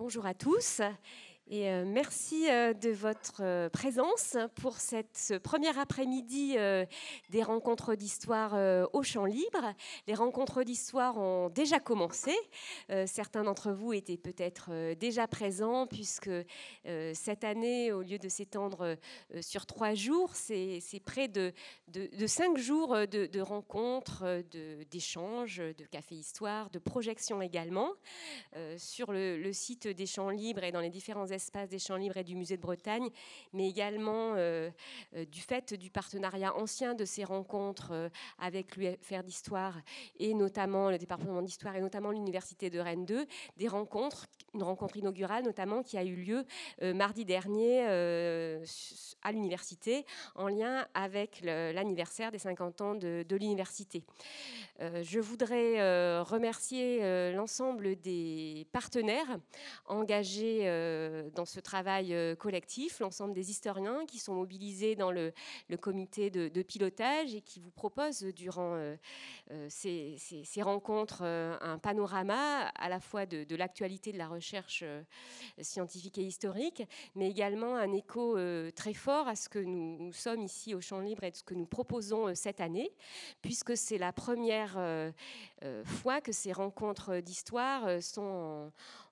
Bonjour à tous et euh, merci euh, de votre euh, présence pour cette, ce premier après-midi des rencontres d'histoire au champ libre. Les rencontres d'histoire ont déjà commencé. certains d'entre vous étaient peut-être déjà présents puisque cette année, au lieu de s'étendre sur trois jours, c'est près de, cinq jours de, de rencontres, d'échanges, de, café histoire, de projections également sur le, le site des champs libres et dans les différents espaces espace des Champs Libres et du Musée de Bretagne, mais également euh, euh, du fait du partenariat ancien de ces rencontres euh, avec l'UFR d'Histoire et notamment le département d'Histoire et notamment l'Université de Rennes 2, des rencontres, une rencontre inaugurale notamment qui a eu lieu mardi dernier à l'université en lien avec l'anniversaire des 50 ans de l'université. je voudrais remercier l'ensemble des partenaires engagés dans ce travail euh, collectif, l'ensemble des historiens qui sont mobilisés dans le, comité de, pilotage et qui vous proposent durant euh, euh, ces, rencontres un panorama à la fois de, l'actualité de la recherche scientifique et historique, mais également un écho très fort à ce que nous, sommes ici au Champ Libre et de ce que nous proposons cette année, puisque c'est la première fois que ces rencontres d'histoire sont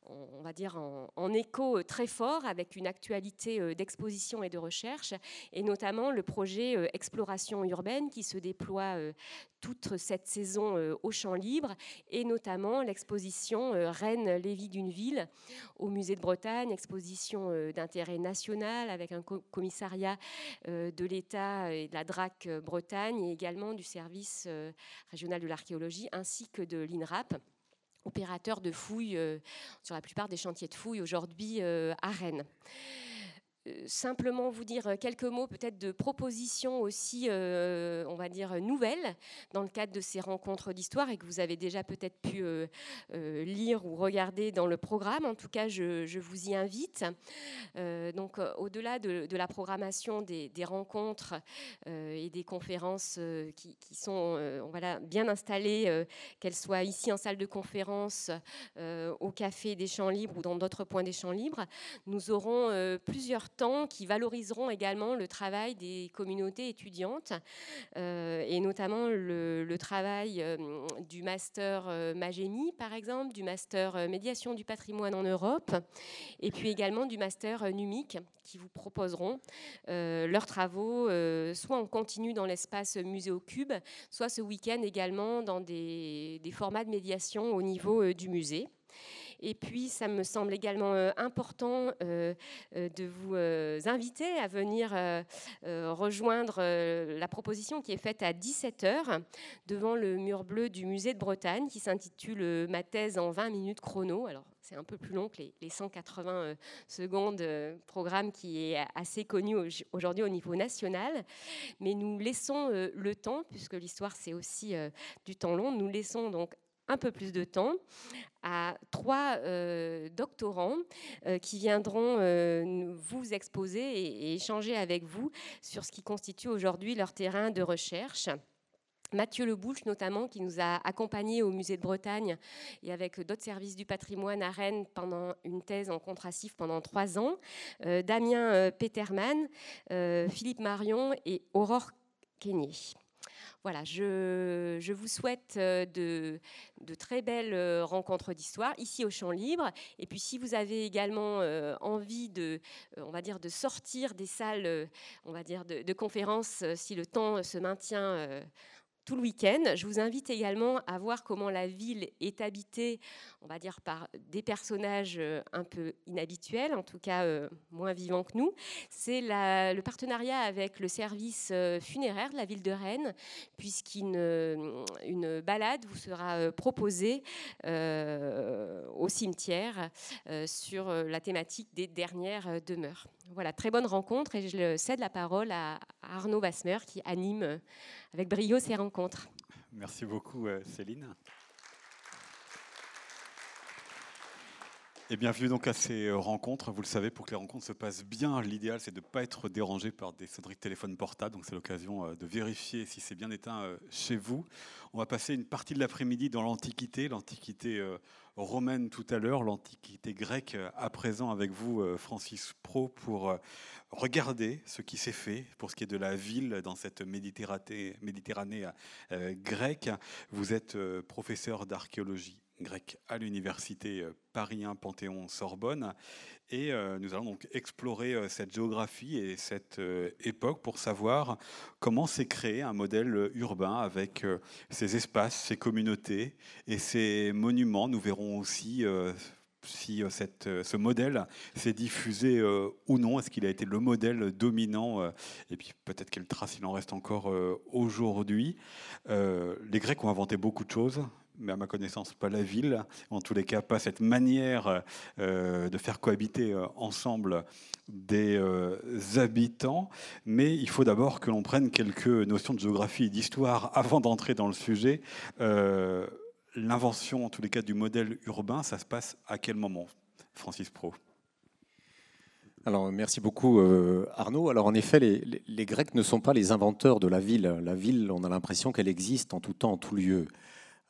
on va dire, en, écho très fort avec une actualité euh, d'exposition et de recherche, et notamment le projet euh, Exploration urbaine qui se déploie euh, toute cette saison au champ libre, et notamment l'exposition Rennes, Lévis d'une ville au musée de Bretagne, exposition d'intérêt national avec un commissariat de l'État et de la DRAC Bretagne, et également du service régional de l'archéologie, ainsi que de l'INRAP opérateur de fouilles euh, sur la plupart des chantiers de fouilles aujourd'hui euh, à Rennes. Euh, simplement vous dire quelques mots peut-être de propositions aussi, euh, on va dire, nouvelles dans le cadre de ces rencontres d'histoire et que vous avez déjà peut-être pu euh, lire ou regarder dans le programme. En tout cas, je, vous y invite. donc, au-delà de, la programmation des, rencontres et des conférences qui, sont voilà, bien installées, qu'elles soient ici en salle de conférence, au Café des Champs Libres ou dans d'autres points des Champs Libres, nous aurons plusieurs qui valoriseront également le travail des communautés étudiantes euh, et notamment le, travail euh, du master euh, Magénie, par exemple, du master médiation du patrimoine en Europe, et puis également du master NUMIC, qui vous proposeront leurs travaux, soit en continu dans l'espace Muséocube, soit ce week-end également dans des formats de médiation au niveau du musée. Et puis, ça me semble également euh, important euh, euh, de vous inviter à venir rejoindre la proposition qui est faite à 17h devant le mur bleu du musée de Bretagne qui s'intitule Ma thèse en 20 minutes chrono. Alors, c'est un peu plus long que les, 180 secondes programme qui est assez connu aujourd'hui au niveau national. Mais nous laissons le temps, puisque l'histoire c'est aussi du temps long, nous laissons donc un peu plus de temps à trois euh, doctorants euh, qui viendront euh, vous exposer et, échanger avec vous sur ce qui constitue aujourd'hui leur terrain de recherche. Mathieu Lebouche, notamment, qui nous a accompagnés au Musée de Bretagne et avec d'autres services du patrimoine à Rennes pendant une thèse en contrassif pendant trois ans. Damien Peterman, Philippe Marion et Aurore Keigné. Voilà, je, vous souhaite euh, de, très belles euh, rencontres d'histoire ici au Champ Libre. Et puis, si vous avez également euh, envie de, on va dire, de sortir des salles, on va dire, de, de conférences, si le temps se maintient tout le week-end. Je vous invite également à voir comment la ville est habitée, on va dire, par des personnages euh, un peu inhabituels, en tout cas euh, moins vivants que nous. C'est le partenariat avec le service euh, funéraire de la ville de Rennes, puisqu'une une balade vous sera proposée au cimetière sur la thématique des dernières demeures. Voilà, très bonne rencontre et je cède la parole à Arnaud Vasmer qui anime avec brio ces rencontres. Merci beaucoup euh, Céline. Et bienvenue donc à ces rencontres. Vous le savez, pour que les rencontres se passent bien, l'idéal c'est de ne pas être dérangé par des sonneries de téléphone portable. Donc c'est l'occasion euh, de vérifier si c'est bien éteint euh, chez vous. On va passer une partie de l'après-midi dans l'Antiquité, l'Antiquité euh, romaine tout à l'heure, l'Antiquité grecque à présent avec vous, Francis Pro, pour regarder ce qui s'est fait pour ce qui est de la ville dans cette Méditerranée grecque. Vous êtes professeur d'archéologie grec à l'université euh, Paris 1 Panthéon-Sorbonne. Et euh, nous allons donc explorer euh, cette géographie et cette époque pour savoir comment s'est créé un modèle urbain avec ces espaces, ces communautés et ces monuments. Nous verrons aussi si ce modèle s'est diffusé ou non, est-ce qu'il a été le modèle dominant, et puis peut-être quelle trace il en reste encore aujourd'hui. les Grecs ont inventé beaucoup de choses, mais à ma connaissance pas la ville, en tous les cas pas cette manière euh, de faire cohabiter euh, ensemble des euh, habitants, mais il faut d'abord que l'on prenne quelques notions de géographie et d'histoire avant d'entrer dans le sujet. L'invention, en tous les cas, du modèle urbain, ça se passe à quel moment, Francis Pro? Alors, merci beaucoup Arnaud. Alors en effet, les, les, Grecs ne sont pas les inventeurs de la ville. La ville, on a l'impression qu'elle existe en tout temps, en tout lieu.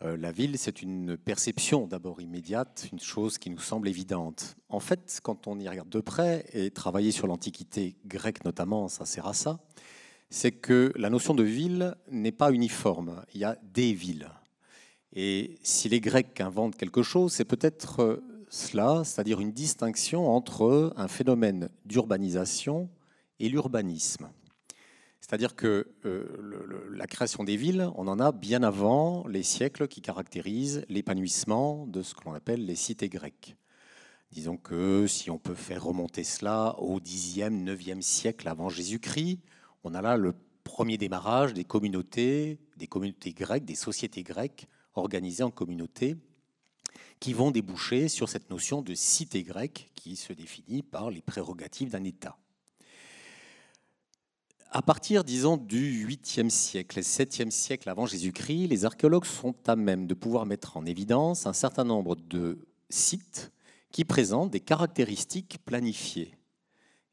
Euh, la ville, c'est une perception d'abord immédiate, une chose qui nous semble évidente. En fait, quand on y regarde de près, et travailler sur l'Antiquité grecque notamment, ça sert à ça, c'est que la notion de ville n'est pas uniforme. Il y a des villes. Et si les Grecs inventent quelque chose, c'est peut-être euh, cela, c'est-à-dire une distinction entre un phénomène d'urbanisation et l'urbanisme. C'est-à-dire que euh, la création des villes, on en a bien avant les siècles qui caractérisent l'épanouissement de ce que l'on appelle les cités grecques. Disons que si on peut faire remonter cela au 10e, 9e siècle avant Jésus-Christ, on a là le premier démarrage des communautés, des communautés grecques, des sociétés grecques organisées en communautés qui vont déboucher sur cette notion de cité grecque qui se définit par les prérogatives d'un État à partir, disons, du 8e siècle, 7e siècle avant Jésus-Christ, les archéologues sont à même de pouvoir mettre en évidence un certain nombre de sites qui présentent des caractéristiques planifiées.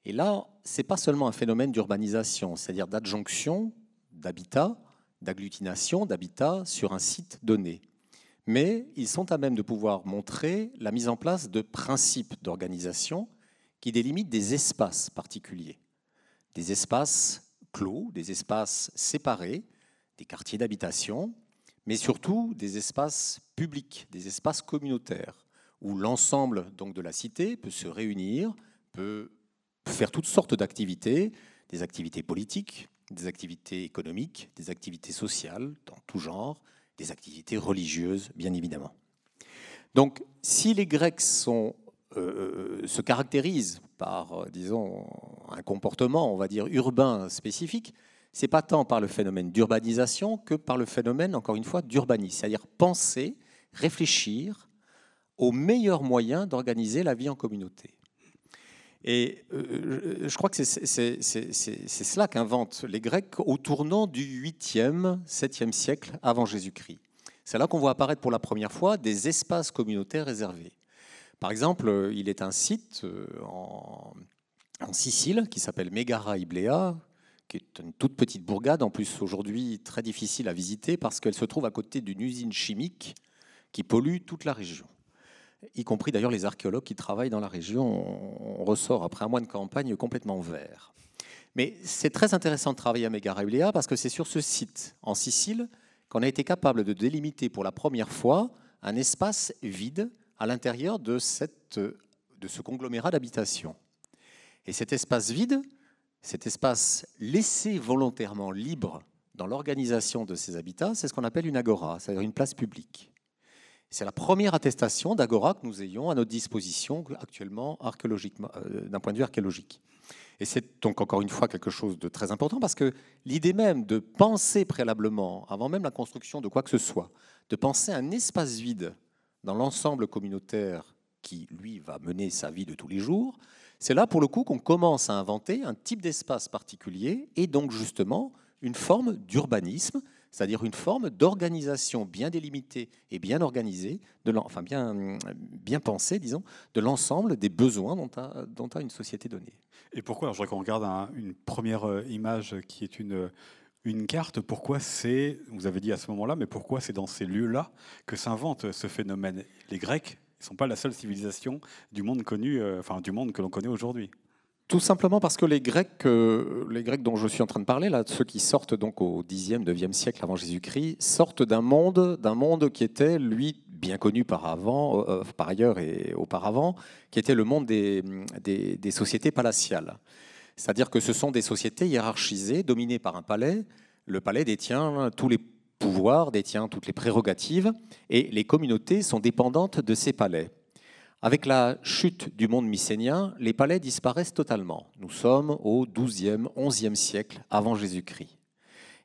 Et là, ce n'est pas seulement un phénomène d'urbanisation, c'est-à-dire d'adjonction d'habitat, d'agglutination d'habitat sur un site donné. Mais ils sont à même de pouvoir montrer la mise en place de principes d'organisation qui délimitent des espaces particuliers, des espaces clos, des espaces séparés, des quartiers d'habitation, mais surtout des espaces publics, des espaces communautaires, où l'ensemble donc de la cité peut se réunir, peut faire toutes sortes d'activités, des activités politiques, des activités économiques, des activités sociales dans tout genre, des activités religieuses, bien évidemment. Donc, si les Grecs sont euh, euh, se caractérise par, euh, disons, un comportement, on va dire, urbain spécifique, c'est pas tant par le phénomène d'urbanisation que par le phénomène, encore une fois, d'urbanisme, c'est-à-dire penser, réfléchir aux meilleurs moyens d'organiser la vie en communauté. Et je crois que c'est cela qu'inventent les Grecs au tournant du 8e, 7e siècle avant Jésus-Christ. C'est là qu'on voit apparaître pour la première fois des espaces communautaires réservés. Par exemple, euh, il est un site euh, en, Sicile qui s'appelle Megara Iblea, qui est une toute petite bourgade, en plus aujourd'hui très difficile à visiter parce qu'elle se trouve à côté d'une usine chimique qui pollue toute la région. Y compris d'ailleurs les archéologues qui travaillent dans la région, on ressort après un mois de campagne complètement vert. Mais c'est très intéressant de travailler à Megara Iblea parce que c'est sur ce site en Sicile qu'on a été capable de délimiter pour la première fois un espace vide à l'intérieur de, ce conglomérat d'habitation. Et cet espace vide, cet espace laissé volontairement libre dans l'organisation de ces habitats, c'est ce qu'on appelle une agora, c'est-à-dire une place publique. C'est la première attestation d'agora que nous ayons à notre disposition actuellement euh, d'un point de vue archéologique. Et c'est donc encore une fois quelque chose de très important parce que l'idée même de penser préalablement, avant même la construction de quoi que ce soit, de penser un espace vide dans l'ensemble communautaire qui, lui, va mener sa vie de tous les jours, c'est là, pour le coup, qu'on commence à inventer un type d'espace particulier et donc, justement, une forme d'urbanisme, c'est-à-dire une forme d'organisation bien délimitée et bien organisée, de enfin bien, pensée, disons, de l'ensemble des besoins dont a, a une société donnée. Et pourquoi Je voudrais qu'on regarde une première euh, image qui est une, une carte. Pourquoi c'est, vous avez dit à ce moment-là, mais pourquoi c'est dans ces lieux-là que s'invente ce phénomène? Les Grecs ne sont pas la seule civilisation du monde connu, euh, enfin du monde que l'on connaît aujourd'hui. Tout simplement parce que les Grecs, euh, les Grecs dont je suis en train de parler, là, ceux qui sortent donc au 10e, 9e siècle avant Jésus-Christ, sortent d'un monde, monde qui était, lui, bien connu par, avant, euh, par ailleurs et auparavant, qui était le monde des, des, des sociétés palatiales. C'est-à-dire que ce sont des sociétés hiérarchisées, dominées par un palais. Le palais détient tous les pouvoirs, détient toutes les prérogatives, et les communautés sont dépendantes de ces palais. Avec la chute du monde mycénien, les palais disparaissent totalement. Nous sommes au XIIe, XIe siècle avant Jésus-Christ.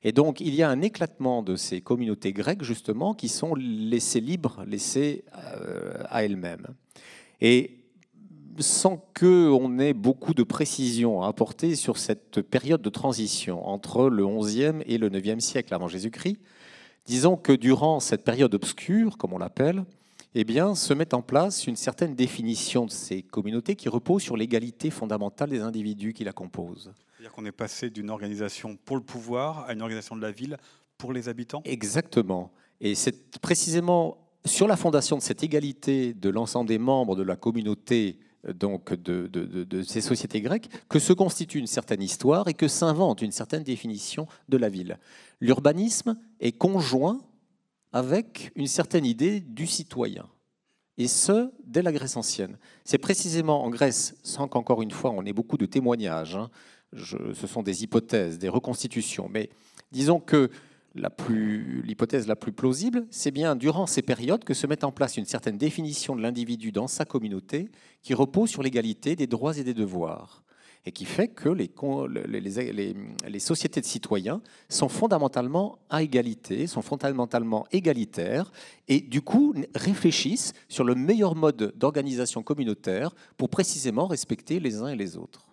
Et donc, il y a un éclatement de ces communautés grecques, justement, qui sont laissées libres, laissées euh, à elles-mêmes. Et sans qu'on ait beaucoup de précision à apporter sur cette période de transition entre le XIe et le IXe siècle avant Jésus-Christ, disons que durant cette période obscure, comme on l'appelle, eh bien, se met en place une certaine définition de ces communautés qui repose sur l'égalité fondamentale des individus qui la composent. C'est-à-dire qu'on est passé d'une organisation pour le pouvoir à une organisation de la ville pour les habitants? Exactement. Et c'est précisément sur la fondation de cette égalité de l'ensemble des membres de la communauté donc de, ces sociétés grecques que se constitue une certaine histoire et que s'invente une certaine définition de la ville. L'urbanisme est conjoint avec une certaine idée du citoyen. Et ce, dès la Grèce ancienne. C'est précisément en Grèce, sans qu'encore une fois on ait beaucoup de témoignages, hein, ce sont des hypothèses, des reconstitutions, mais disons que l'hypothèse la, plus plausible, c'est bien durant ces périodes que se met en place une certaine définition de l'individu dans sa communauté qui repose sur l'égalité des droits et des devoirs et qui fait que les, les, les, sociétés de citoyens sont fondamentalement à égalité, sont fondamentalement égalitaires, et du coup réfléchissent sur le meilleur mode d'organisation communautaire pour précisément respecter les uns et les autres.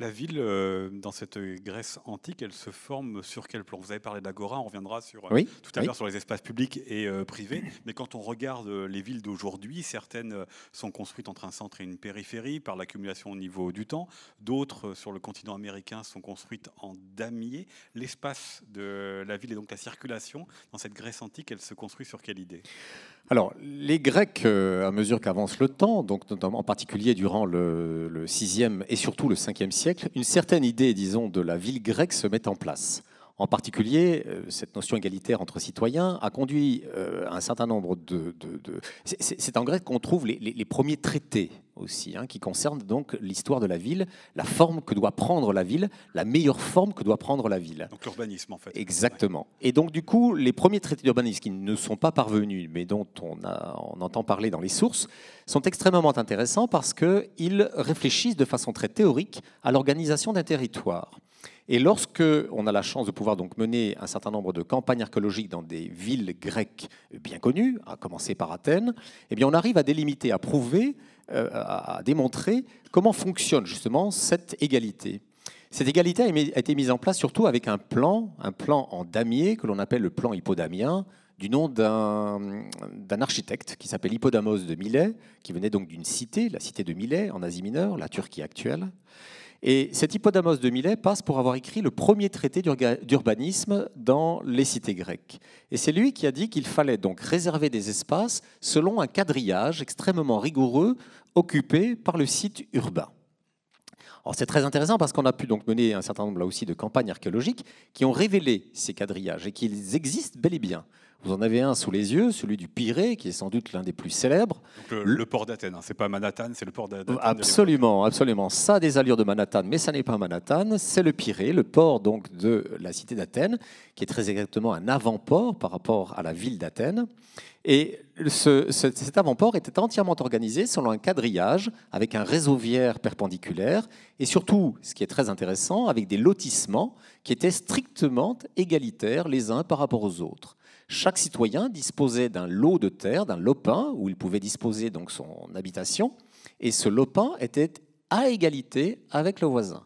La ville, euh, dans cette Grèce antique, elle se forme sur quel plan? Vous avez parlé d'Agora, on reviendra sur, euh, tout à l'heure sur les espaces publics et euh, privés. Mais quand on regarde les villes d'aujourd'hui, certaines sont construites entre un centre et une périphérie par l'accumulation au niveau du temps. D'autres, sur le continent américain, sont construites en damier. L'espace de la ville et donc la circulation dans cette Grèce antique, elle se construit sur quelle idée? Alors, les Grecs, à mesure qu'avance le temps, donc notamment en particulier durant le, le 6e et surtout le 5e siècle, une certaine idée, disons, de la ville grecque se met en place. En particulier, euh, cette notion égalitaire entre citoyens a conduit euh, un certain nombre de... C'est en grec qu'on trouve les, premiers traités aussi, hein, qui concernent donc l'histoire de la ville, la forme que doit prendre la ville, la meilleure forme que doit prendre la ville. Donc l'urbanisme, en fait. Exactement. Et donc, du coup, les premiers traités d'urbanisme qui ne sont pas parvenus, mais dont on, a, on entend parler dans les sources, sont extrêmement intéressants parce qu'ils réfléchissent de façon très théorique à l'organisation d'un territoire. Et lorsque on a la chance de pouvoir donc mener un certain nombre de campagnes archéologiques dans des villes grecques bien connues, à commencer par Athènes, eh bien on arrive à délimiter, à prouver, à démontrer comment fonctionne justement cette égalité. Cette égalité a été mise en place surtout avec un plan, un plan en damier que l'on appelle le plan hippodamien, du nom d'un architecte qui s'appelle Hippodamos de Milet, qui venait donc d'une cité, la cité de Milet en Asie mineure, la Turquie actuelle. Et cet Hippodamos de Milet passe pour avoir écrit le premier traité d'urbanisme dans les cités grecques. Et c'est lui qui a dit qu'il fallait donc réserver des espaces selon un quadrillage extrêmement rigoureux occupé par le site urbain. C'est très intéressant parce qu'on a pu donc mener un certain nombre là aussi de campagnes archéologiques qui ont révélé ces quadrillages et qu'ils existent bel et bien. Vous en avez un sous les yeux, celui du Pirée, qui est sans doute l'un des plus célèbres. le, port d'Athènes, hein. c'est pas Manhattan, c'est le port d'Athènes. Absolument, absolument. Ça a des allures de Manhattan, mais ça n'est pas Manhattan. C'est le Pirée, le port donc de la cité d'Athènes, qui est très exactement un avant-port par rapport à la ville d'Athènes. Et cet avant-port était entièrement organisé selon un quadrillage avec un réseau viaire perpendiculaire et surtout, ce qui est très intéressant, avec des lotissements qui étaient strictement égalitaires les uns par rapport aux autres. Chaque citoyen disposait d'un lot de terre, d'un lopin, où il pouvait disposer donc son habitation, et ce lopin était à égalité avec le voisin.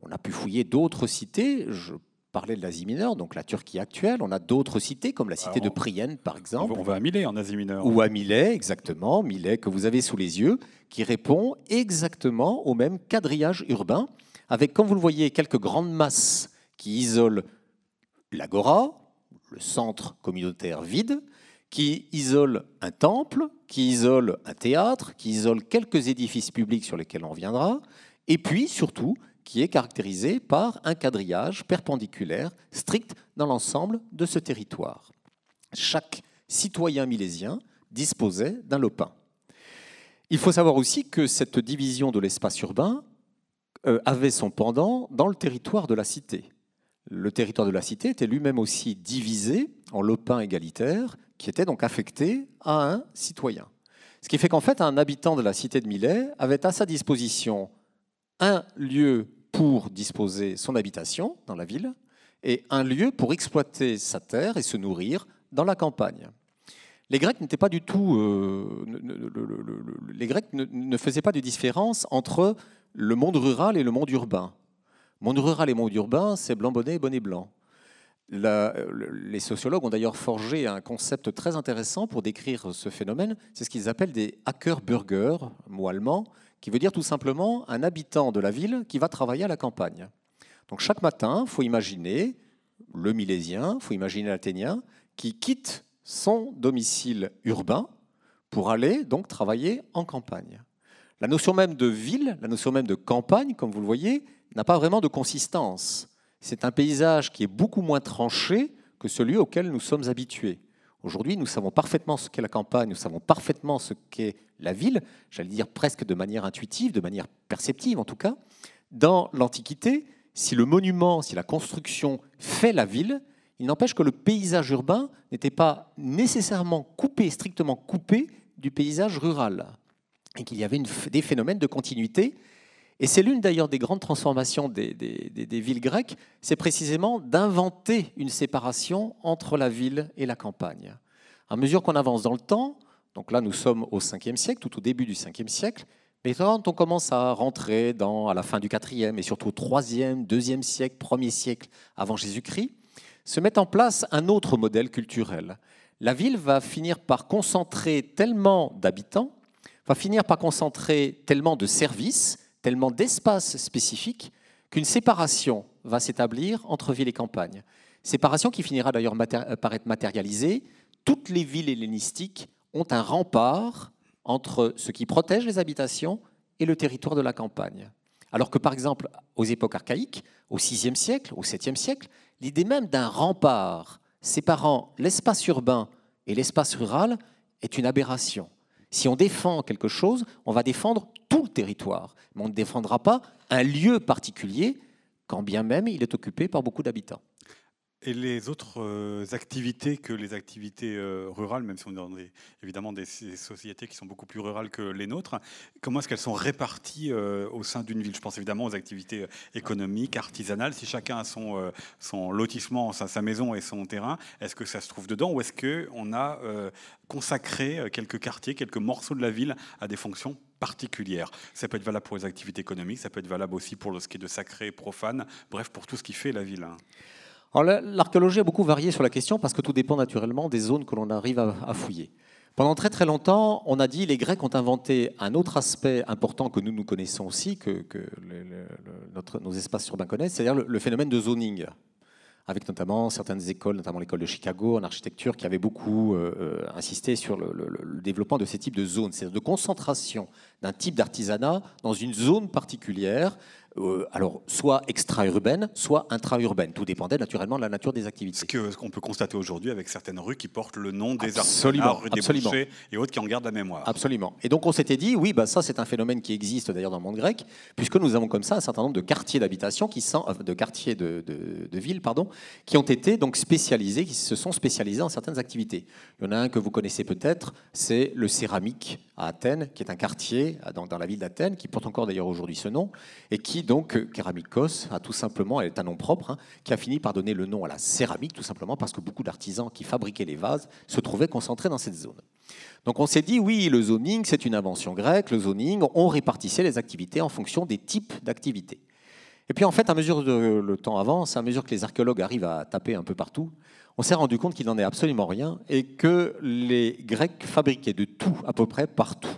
On a pu fouiller d'autres cités, je parler de l'Asie mineure, donc la Turquie actuelle. On a d'autres cités, comme la cité de Prienne, par exemple. On va à Milet, en Asie mineure. Ou à Milet, exactement. Milet, que vous avez sous les yeux, qui répond exactement au même quadrillage urbain, avec, comme vous le voyez, quelques grandes masses qui isolent l'agora, le centre communautaire vide, qui isole un temple, qui isole un théâtre, qui isole quelques édifices publics sur lesquels on reviendra, et puis surtout qui est caractérisé par un quadrillage perpendiculaire strict dans l'ensemble de ce territoire. Chaque citoyen milésien disposait d'un lopin. Il faut savoir aussi que cette division de l'espace urbain euh, avait son pendant dans le territoire de la cité. Le territoire de la cité était lui-même aussi divisé en lopins égalitaires qui étaient donc affectés à un citoyen. Ce qui fait qu'en fait, un habitant de la cité de Milet avait à sa disposition un lieu pour disposer son habitation dans la ville et un lieu pour exploiter sa terre et se nourrir dans la campagne. Les Grecs n'étaient pas du tout, euh, les Grecs ne, faisaient pas de différence entre le monde rural et le monde urbain. Monde rural et monde urbain, c'est blanc bonnet et bonnet blanc. les sociologues ont d'ailleurs forgé un concept très intéressant pour décrire ce phénomène. C'est ce qu'ils appellent des hacker-burgers, mot allemand, qui veut dire tout simplement un habitant de la ville qui va travailler à la campagne. Donc chaque matin, il faut imaginer le milésien, il faut imaginer l'athénien, qui quitte son domicile urbain pour aller donc travailler en campagne. La notion même de ville, la notion même de campagne, comme vous le voyez, n'a pas vraiment de consistance. C'est un paysage qui est beaucoup moins tranché que celui auquel nous sommes habitués. Aujourd'hui, nous savons parfaitement ce qu'est la campagne, nous savons parfaitement ce qu'est la ville, j'allais dire presque de manière intuitive, de manière perceptive en tout cas. Dans l'Antiquité, si le monument, si la construction fait la ville, il n'empêche que le paysage urbain n'était pas nécessairement coupé, strictement coupé du paysage rural, et qu'il y avait des phénomènes de continuité. Et c'est l'une d'ailleurs des grandes transformations des, villes grecques, c'est précisément d'inventer une séparation entre la ville et la campagne. À mesure qu'on avance dans le temps, donc là, nous sommes au 5e siècle, tout au début du 5e siècle. Mais quand on commence à rentrer à la fin du 4e et surtout au 3e, 2e siècle, 1er siècle avant Jésus-Christ, se met en place un autre modèle culturel. La ville va finir par concentrer tellement d'habitants, va finir par concentrer tellement de services, tellement d'espaces spécifiques, qu'une séparation va s'établir entre ville et campagne. Séparation qui finira d'ailleurs par être matérialisée. Toutes les villes hellénistiques ont un rempart entre ce qui protège les habitations et le territoire de la campagne. Alors que par exemple, aux époques archaïques, au VIe siècle, au 7e siècle, l'idée même d'un rempart séparant l'espace urbain et l'espace rural est une aberration. Si on défend quelque chose, on va défendre tout le territoire, mais on ne défendra pas un lieu particulier, quand bien même il est occupé par beaucoup d'habitants. Et les autres euh, activités que les activités euh, rurales, même si on est dans évidemment des, sociétés qui sont beaucoup plus rurales que les nôtres, comment est-ce qu'elles sont réparties euh, au sein d'une ville? Je pense évidemment aux activités économiques, artisanales. Si chacun a son, son lotissement, sa, maison et son terrain, est-ce que ça se trouve dedans ou est-ce qu'on a consacré quelques quartiers, quelques morceaux de la ville à des fonctions particulières? Ça peut être valable pour les activités économiques, ça peut être valable aussi pour ce qui est de sacré, profane, bref, pour tout ce qui fait la ville. L'archéologie a beaucoup varié sur la question parce que tout dépend naturellement des zones que l'on arrive à, fouiller. Pendant très très longtemps, on a dit les Grecs ont inventé un autre aspect important que nous nous connaissons aussi, que, notre, nos espaces urbains connaissent, c'est-à-dire le, phénomène de zoning, avec notamment certaines écoles, notamment l'école de Chicago en architecture, qui avait beaucoup euh, euh, insisté sur le, développement de ces types de zones, c'est-à-dire de concentration d'un type d'artisanat dans une zone particulière euh, alors soit extra-urbaine, soit intra-urbaine. Tout dépendait naturellement de la nature des activités. Ce qu'on peut constater aujourd'hui avec certaines rues qui portent le nom des absolument, rue des absolument. et autres qui en gardent la mémoire. Absolument. Et donc on s'était dit, oui, bah, ça c'est un phénomène qui existe d'ailleurs dans le monde grec, puisque nous avons comme ça un certain nombre de quartiers d'habitation, qui sont, euh, de quartiers de, de, villes, pardon, qui ont été donc spécialisés, qui se sont spécialisés en certaines activités. Il y en a un que vous connaissez peut-être, c'est le céramique à Athènes, qui est un quartier dans, dans la ville d'Athènes, qui porte encore d'ailleurs aujourd'hui ce nom, et qui donc, Kéramikos a tout simplement, elle est un nom propre, hein, qui a fini par donner le nom à la céramique, tout simplement parce que beaucoup d'artisans qui fabriquaient les vases se trouvaient concentrés dans cette zone. Donc on s'est dit, oui, le zoning, c'est une invention grecque, le zoning, on répartissait les activités en fonction des types d'activités. Et puis en fait, à mesure que le temps avance, à mesure que les archéologues arrivent à taper un peu partout, on s'est rendu compte qu'il n'en est absolument rien et que les Grecs fabriquaient de tout à peu près partout.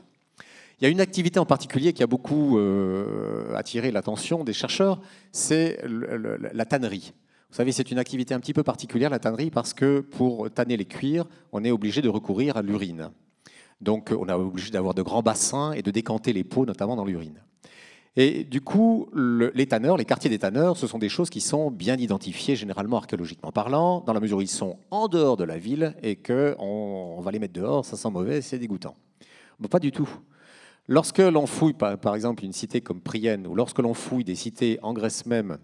Il y a une activité en particulier qui a beaucoup euh, attiré l'attention des chercheurs, c'est la tannerie. Vous savez, c'est une activité un petit peu particulière, la tannerie, parce que pour tanner les cuirs, on est obligé de recourir à l'urine. Donc on est obligé d'avoir de grands bassins et de décanter les peaux, notamment dans l'urine. Et du coup, les tanneurs, les quartiers des tanneurs, ce sont des choses qui sont bien identifiées, généralement archéologiquement parlant, dans la mesure où ils sont en dehors de la ville et qu'on on va les mettre dehors, ça sent mauvais, c'est dégoûtant. Pas du tout. Lorsque l'on fouille, par, exemple, une cité comme Prienne, ou lorsque l'on fouille des cités en Grèce même,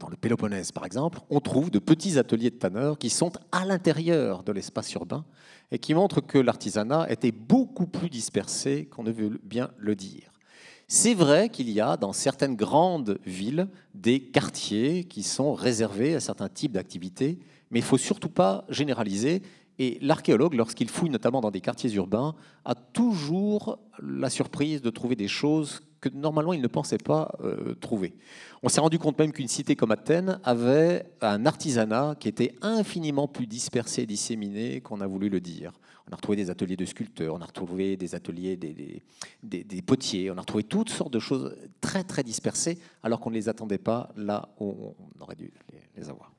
dans le Péloponnèse par exemple, on trouve de petits ateliers de tanneurs qui sont à l'intérieur de l'espace urbain et qui montrent que l'artisanat était beaucoup plus dispersé qu'on ne veut bien le dire. C'est vrai qu'il y a dans certaines grandes villes des quartiers qui sont réservés à certains types d'activités, mais il ne faut surtout pas généraliser. Et l'archéologue, lorsqu'il fouille notamment dans des quartiers urbains, a toujours la surprise de trouver des choses que normalement il ne pensait pas euh, trouver. On s'est rendu compte même qu'une cité comme Athènes avait un artisanat qui était infiniment plus dispersé et disséminé qu'on a voulu le dire. On a retrouvé des ateliers de sculpteurs, on a retrouvé des ateliers des, des, potiers, on a retrouvé toutes sortes de choses très très dispersées alors qu'on ne les attendait pas là où on aurait dû les avoir.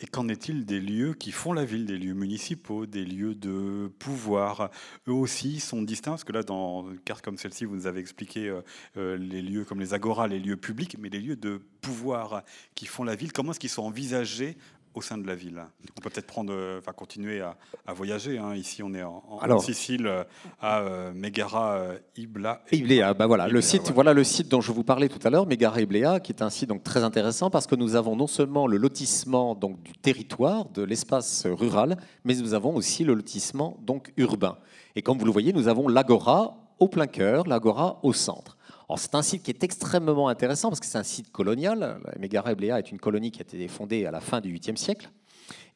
Et qu'en est-il des lieux qui font la ville, des lieux municipaux, des lieux de pouvoir? Eux aussi sont distincts, parce que là, dans une carte comme celle-ci, vous nous avez expliqué euh, euh, les lieux comme les agoras, les lieux publics, mais les lieux de pouvoir qui font la ville, comment est-ce qu'ils sont envisagés au sein de la ville. On peut peut-être prendre, euh, enfin, continuer à, voyager. Hein. Ici, on est en, Sicile, euh, à euh, Megara Ibla. Iblea, bah voilà, le site, voilà le site dont je vous parlais tout à l'heure, Megara Iblea, qui est un site donc très intéressant parce que nous avons non seulement le lotissement donc du territoire, de l'espace rural, mais nous avons aussi le lotissement donc urbain. Et comme vous le voyez, nous avons l'agora au plein cœur, l'agora au centre. C'est un site qui est extrêmement intéressant parce que c'est un site colonial. Megara Ebléa est une colonie qui a été fondée à la fin du 8e siècle.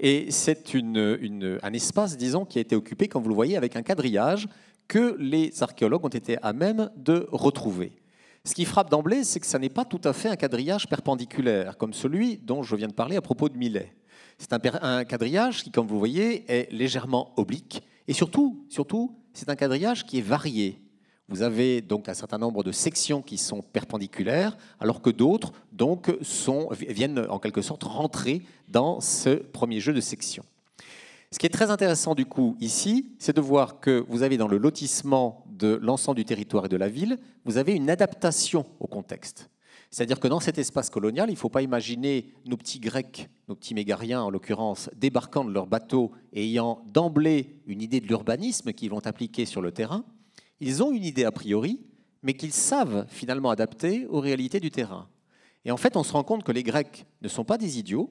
Et c'est un espace, disons, qui a été occupé, comme vous le voyez, avec un quadrillage que les archéologues ont été à même de retrouver. Ce qui frappe d'emblée, c'est que ça n'est pas tout à fait un quadrillage perpendiculaire, comme celui dont je viens de parler à propos de Millet. C'est un, un, quadrillage qui, comme vous voyez, est légèrement oblique. Et surtout, surtout c'est un quadrillage qui est varié. Vous avez donc un certain nombre de sections qui sont perpendiculaires, alors que d'autres viennent en quelque sorte rentrer dans ce premier jeu de sections. Ce qui est très intéressant du coup ici, c'est de voir que vous avez dans le lotissement de l'ensemble du territoire et de la ville, vous avez une adaptation au contexte. C'est-à-dire que dans cet espace colonial, il ne faut pas imaginer nos petits Grecs, nos petits Mégariens en l'occurrence, débarquant de leur bateau et ayant d'emblée une idée de l'urbanisme qu'ils vont appliquer sur le terrain. Ils ont une idée a priori, mais qu'ils savent finalement adapter aux réalités du terrain. Et en fait, on se rend compte que les Grecs ne sont pas des idiots,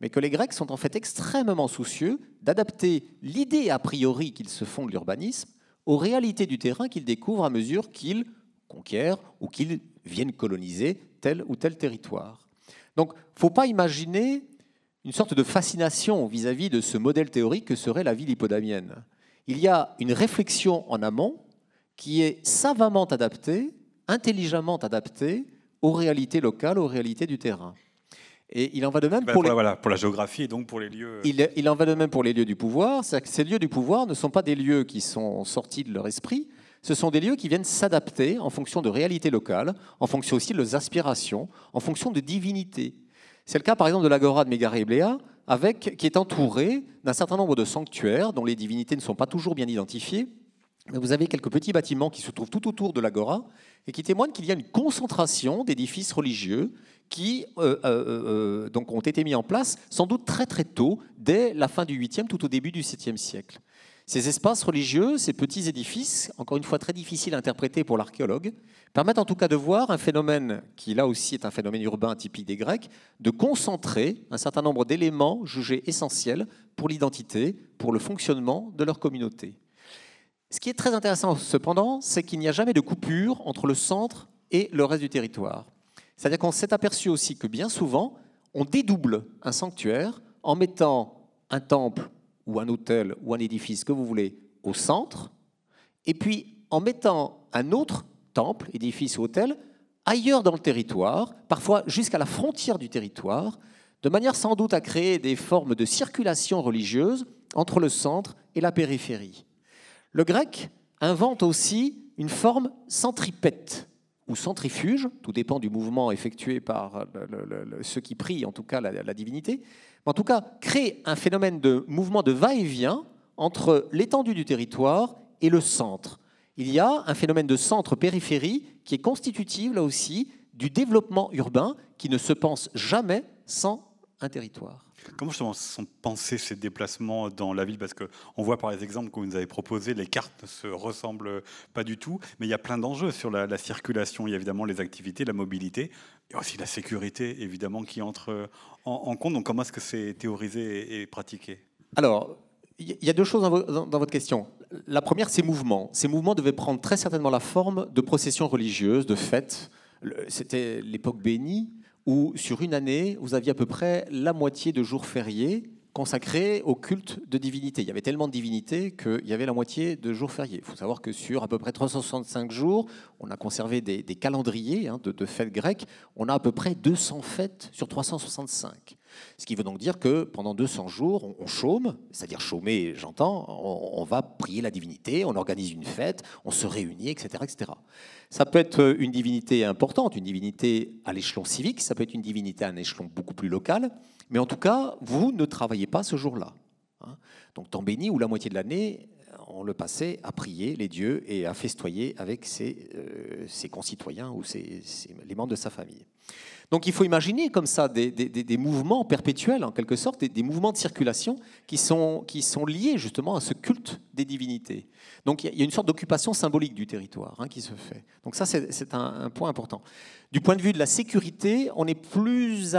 mais que les Grecs sont en fait extrêmement soucieux d'adapter l'idée a priori qu'ils se font de l'urbanisme aux réalités du terrain qu'ils découvrent à mesure qu'ils conquièrent ou qu'ils viennent coloniser tel ou tel territoire. Donc, il ne faut pas imaginer une sorte de fascination vis-à-vis -vis de ce modèle théorique que serait la ville hippodamienne. Il y a une réflexion en amont qui est savamment adapté, intelligemment adapté aux réalités locales, aux réalités du terrain. Et il en va de même ben, pour, voilà, pour la géographie et donc pour les lieux. Euh. Il, il en va de même pour les lieux du pouvoir. Que ces lieux du pouvoir ne sont pas des lieux qui sont sortis de leur esprit. Ce sont des lieux qui viennent s'adapter en fonction de réalités locales, en fonction aussi de leurs aspirations, en fonction de divinités. C'est le cas par exemple de l'agora de Mégaré avec qui est entouré d'un certain nombre de sanctuaires dont les divinités ne sont pas toujours bien identifiées, vous avez quelques petits bâtiments qui se trouvent tout autour de l'agora et qui témoignent qu'il y a une concentration d'édifices religieux qui euh, euh, euh, ont été mis en place sans doute très très tôt, dès la fin du 8e, tout au début du 7e siècle. Ces espaces religieux, ces petits édifices, encore une fois très difficiles à interpréter pour l'archéologue, permettent en tout cas de voir un phénomène qui là aussi est un phénomène urbain typique des Grecs, de concentrer un certain nombre d'éléments jugés essentiels pour l'identité, pour le fonctionnement de leur communauté. Ce qui est très intéressant cependant, c'est qu'il n'y a jamais de coupure entre le centre et le reste du territoire. C'est-à-dire qu'on s'est aperçu aussi que bien souvent, on dédouble un sanctuaire en mettant un temple ou un hôtel ou un édifice que vous voulez au centre, et puis en mettant un autre temple, édifice ou hôtel ailleurs dans le territoire, parfois jusqu'à la frontière du territoire, de manière sans doute à créer des formes de circulation religieuse entre le centre et la périphérie. Le grec invente aussi une forme centripète ou centrifuge, tout dépend du mouvement effectué par ceux qui prient, en tout cas la, la divinité, en tout cas crée un phénomène de mouvement de va-et-vient entre l'étendue du territoire et le centre. Il y a un phénomène de centre-périphérie qui est constitutif, là aussi, du développement urbain qui ne se pense jamais sans un territoire. Comment sont pensés ces déplacements dans la ville? Parce qu'on voit par les exemples que vous nous avez proposés, les cartes ne se ressemblent pas du tout, mais il y a plein d'enjeux sur la, circulation. Il y a évidemment les activités, la mobilité, et aussi la sécurité, évidemment, qui entre en, compte. Donc comment est-ce que c'est théorisé et, pratiqué? Alors, il y a deux choses dans, votre question. La première, c'est mouvements. Ces mouvements devaient prendre très certainement la forme de processions religieuses, de fêtes. C'était l'époque bénie, où sur une année, vous aviez à peu près la moitié de jours fériés consacrés au culte de divinité. Il y avait tellement de divinités qu'il y avait la moitié de jours fériés. Il faut savoir que sur à peu près 365 jours, on a conservé des, calendriers hein, de, de, fêtes grecques. On a à peu près 200 fêtes sur 365. Ce qui veut donc dire que pendant 200 jours, on chôme, c'est-à-dire chômer, j'entends, on, va prier la divinité, on organise une fête, on se réunit, etc., etc. Ça peut être une divinité importante, une divinité à l'échelon civique, ça peut être une divinité à un échelon beaucoup plus local, mais en tout cas, vous ne travaillez pas ce jour-là. Hein. Donc, temps béni, ou la moitié de l'année, on le passait à prier les dieux et à festoyer avec ses, euh, concitoyens ou les membres de sa famille. Donc il faut imaginer comme ça des, mouvements perpétuels, en quelque sorte, des, mouvements de circulation qui sont, qui sont liés justement à ce culte des divinités. Donc il y a une sorte d'occupation symbolique du territoire hein, qui se fait. Donc ça, c'est un, point important. Du point de vue de la sécurité, on est plus,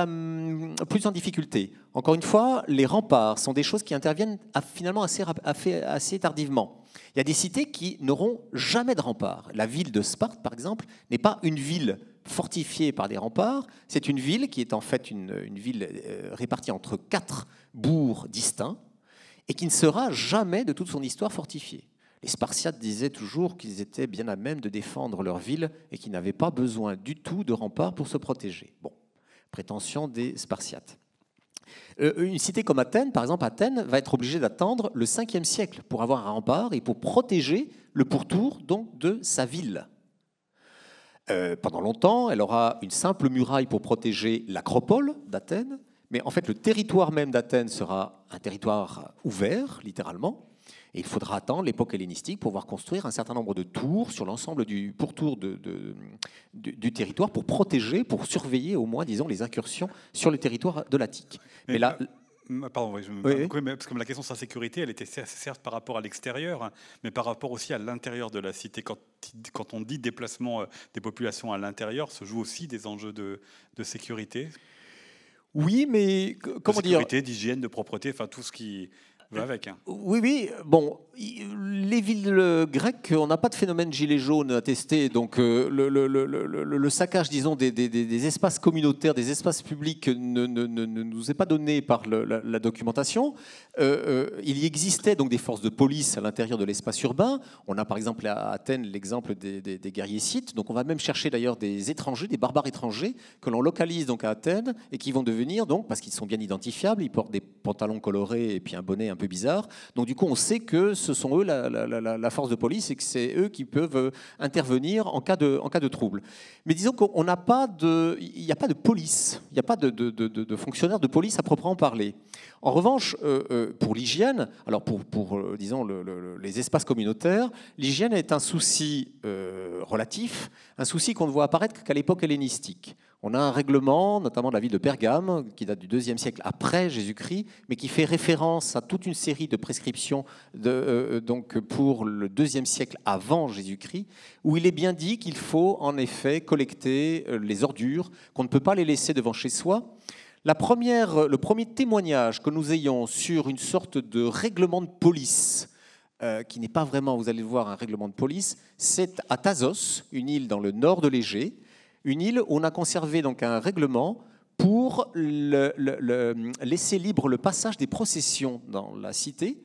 plus en difficulté. Encore une fois, les remparts sont des choses qui interviennent finalement assez, assez tardivement. Il y a des cités qui n'auront jamais de remparts. La ville de Sparte, par exemple, n'est pas une ville fortifiée par des remparts. C'est une ville qui est en fait une, ville euh, répartie entre quatre bourgs distincts et qui ne sera jamais de toute son histoire fortifiée. Les Spartiates disaient toujours qu'ils étaient bien à même de défendre leur ville et qu'ils n'avaient pas besoin du tout de remparts pour se protéger. Bon, prétention des Spartiates. Euh, une cité comme Athènes, par exemple, Athènes va être obligée d'attendre le 5e siècle pour avoir un rempart et pour protéger le pourtour donc, de sa ville. Euh, pendant longtemps, elle aura une simple muraille pour protéger l'acropole d'Athènes, mais en fait le territoire même d'Athènes sera un territoire ouvert, littéralement, et il faudra attendre l'époque hellénistique pour pouvoir construire un certain nombre de tours sur l'ensemble du pourtour de, du, territoire pour protéger, pour surveiller au moins, disons, les incursions sur le territoire de l'Attique. Mais, là, Pardon, je parce que la question de sa sécurité, elle était certes par rapport à l'extérieur, hein, mais par rapport aussi à l'intérieur de la cité. Quand, quand, on dit déplacement euh, des populations à l'intérieur, se jouent aussi des enjeux de, de sécurité? Oui, mais comment dire? Sécurité, d'hygiène, de propreté, enfin tout ce qui avec. Hein. Oui, oui. Bon, les villes grecques, on n'a pas de phénomène gilet jaune attesté. Donc, euh, le, le, le, le saccage, disons, des, des, des, espaces communautaires, des espaces publics ne, ne, ne, nous est pas donné par la, documentation. Euh, euh, il y existait donc des forces de police à l'intérieur de l'espace urbain. On a par exemple à Athènes l'exemple des, guerriers scythes. Donc, on va même chercher d'ailleurs des étrangers, des barbares étrangers que l'on localise donc à Athènes et qui vont devenir donc parce qu'ils sont bien identifiables, ils portent des pantalons colorés et puis un bonnet un peu bizarre. Donc du coup, on sait que ce sont eux la, force de police et que c'est eux qui peuvent euh, intervenir en cas de, en cas de trouble. Mais disons qu'on n'a pas de, il n'y a pas de police, il n'y a pas de, de, de, fonctionnaire de police à proprement parler. En revanche, euh, euh, pour l'hygiène, alors pour, pour disons les espaces communautaires, l'hygiène est un souci relatif, un souci qu'on ne voit apparaître qu'à l'époque hellénistique. On a un règlement, notamment de la ville de Pergame, qui date du deuxième siècle après Jésus-Christ, mais qui fait référence à toute une série de prescriptions de, euh, donc pour le deuxième siècle avant Jésus-Christ, où il est bien dit qu'il faut en effet collecter euh, les ordures, qu'on ne peut pas les laisser devant chez soi. La première, le premier témoignage que nous ayons sur une sorte de règlement de police, euh, qui n'est pas vraiment, vous allez le voir, un règlement de police, c'est à Thasos, une île dans le nord de l'Égée, une île où on a conservé donc un règlement pour laisser libre le passage des processions dans la cité.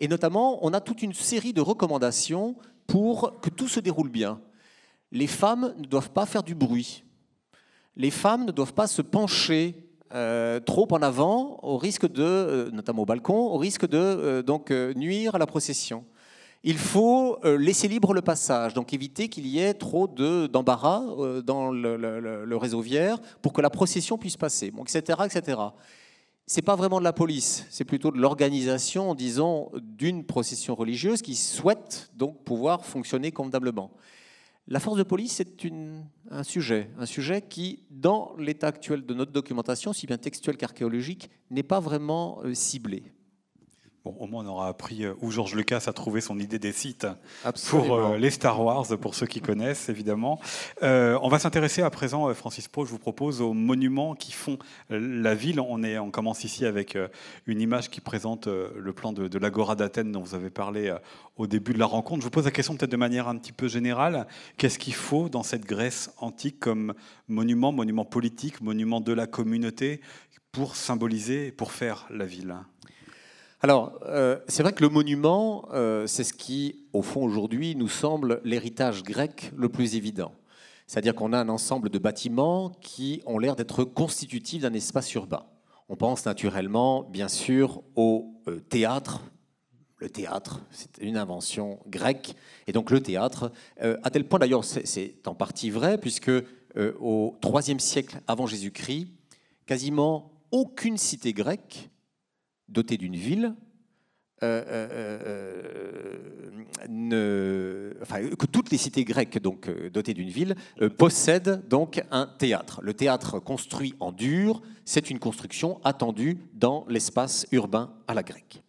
Et notamment, on a toute une série de recommandations pour que tout se déroule bien. les femmes ne doivent pas faire du bruit. Les femmes ne doivent pas se pencher euh, trop en avant, au risque de, euh, notamment au balcon, au risque de euh, nuire à la procession. Il faut laisser libre le passage, donc éviter qu'il y ait trop d'embarras dans le, réseau viaire pour que la procession puisse passer, bon, etc., etc. C'est pas vraiment de la police, c'est plutôt de l'organisation, disons, d'une procession religieuse qui souhaite donc pouvoir fonctionner convenablement. La force de police, c'est un sujet, un sujet qui, dans l'état actuel de notre documentation, aussi bien textuelle qu'archéologique, n'est pas vraiment euh, ciblé. Bon, au moins, on aura appris euh, où Georges Lucas a trouvé son idée des sites pour euh, les Star Wars, pour ceux qui connaissent, évidemment. Euh, on va s'intéresser à présent, Francis Pro, je vous propose aux monuments qui font la ville. On, est, on commence ici avec une image qui présente le plan de, de l'Agora d'Athènes dont vous avez parlé au début de la rencontre. Je vous pose la question peut-être de manière un petit peu générale. Qu'est-ce qu'il faut dans cette Grèce antique comme monument, monument politique, monument de la communauté pour symboliser, pour faire la ville? Alors, euh, c'est vrai que le monument, euh, c'est ce qui, au fond, aujourd'hui, nous semble l'héritage grec le plus évident. C'est-à-dire qu'on a un ensemble de bâtiments qui ont l'air d'être constitutifs d'un espace urbain. On pense naturellement, bien sûr, au euh, théâtre. Le théâtre, c'est une invention grecque. Et donc le théâtre, à tel point d'ailleurs, c'est en partie vrai, puisque au IIIe siècle avant Jésus-Christ, quasiment aucune cité grecque doté d'une ville, euh, euh, euh, que toutes les cités grecques dotées d'une ville possèdent donc un théâtre. Le théâtre construit en dur, c'est une construction attendue dans l'espace urbain à la grecque.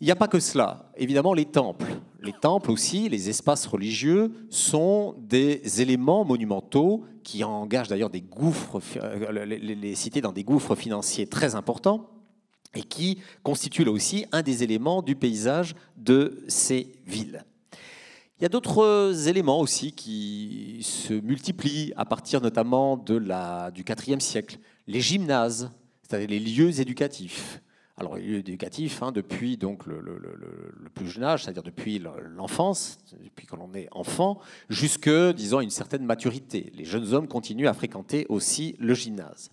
Il n'y a pas que cela. Évidemment, les temples. Les temples aussi, les espaces religieux, sont des éléments monumentaux qui engagent d'ailleurs des gouffres, les cités dans des gouffres financiers très importants et qui constitue là aussi un des éléments du paysage de ces villes. Il y a d'autres éléments aussi qui se multiplient à partir notamment de la, du IVe siècle. Les gymnases, c'est-à-dire les lieux éducatifs. Alors, les lieux éducatifs, hein, depuis donc le, plus jeune âge, c'est-à-dire depuis l'enfance, depuis quand on est enfant, jusque, disons, une certaine maturité. Les jeunes hommes continuent à fréquenter aussi le gymnase.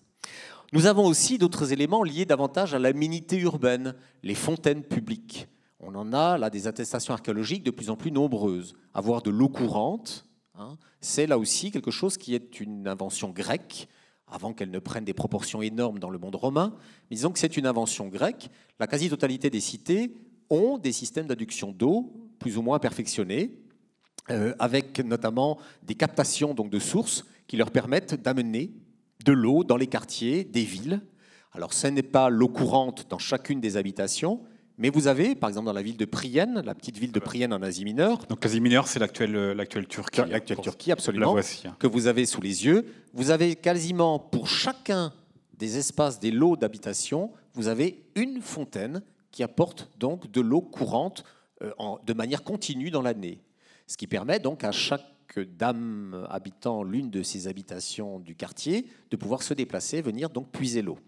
Nous avons aussi d'autres éléments liés davantage à l'aménité urbaine, les fontaines publiques. On en a là des attestations archéologiques de plus en plus nombreuses. Avoir de l'eau courante, hein, c'est là aussi quelque chose qui est une invention grecque, avant qu'elle ne prenne des proportions énormes dans le monde romain. Mais disons que c'est une invention grecque. La quasi-totalité des cités ont des systèmes d'adduction d'eau plus ou moins perfectionnés, euh, avec notamment des captations donc, de sources qui leur permettent d'amener de l'eau dans les quartiers des villes. Alors ce n'est pas l'eau courante dans chacune des habitations, mais vous avez, par exemple, dans la ville de Prienne, la petite ville de Prienne en Asie mineure. Donc l'Asie mineure, c'est l'actuelle, euh, l'actuelle Turquie. L'actuelle Turquie, absolument. Hein. Que vous avez sous les yeux. Vous avez quasiment pour chacun des espaces, des lots d'habitation, vous avez une fontaine qui apporte donc de l'eau courante euh, de manière continue dans l'année. Ce qui permet donc à chaque dame habitant l'une de ces habitations du quartier de pouvoir se déplacer, venir donc puiser l'eau.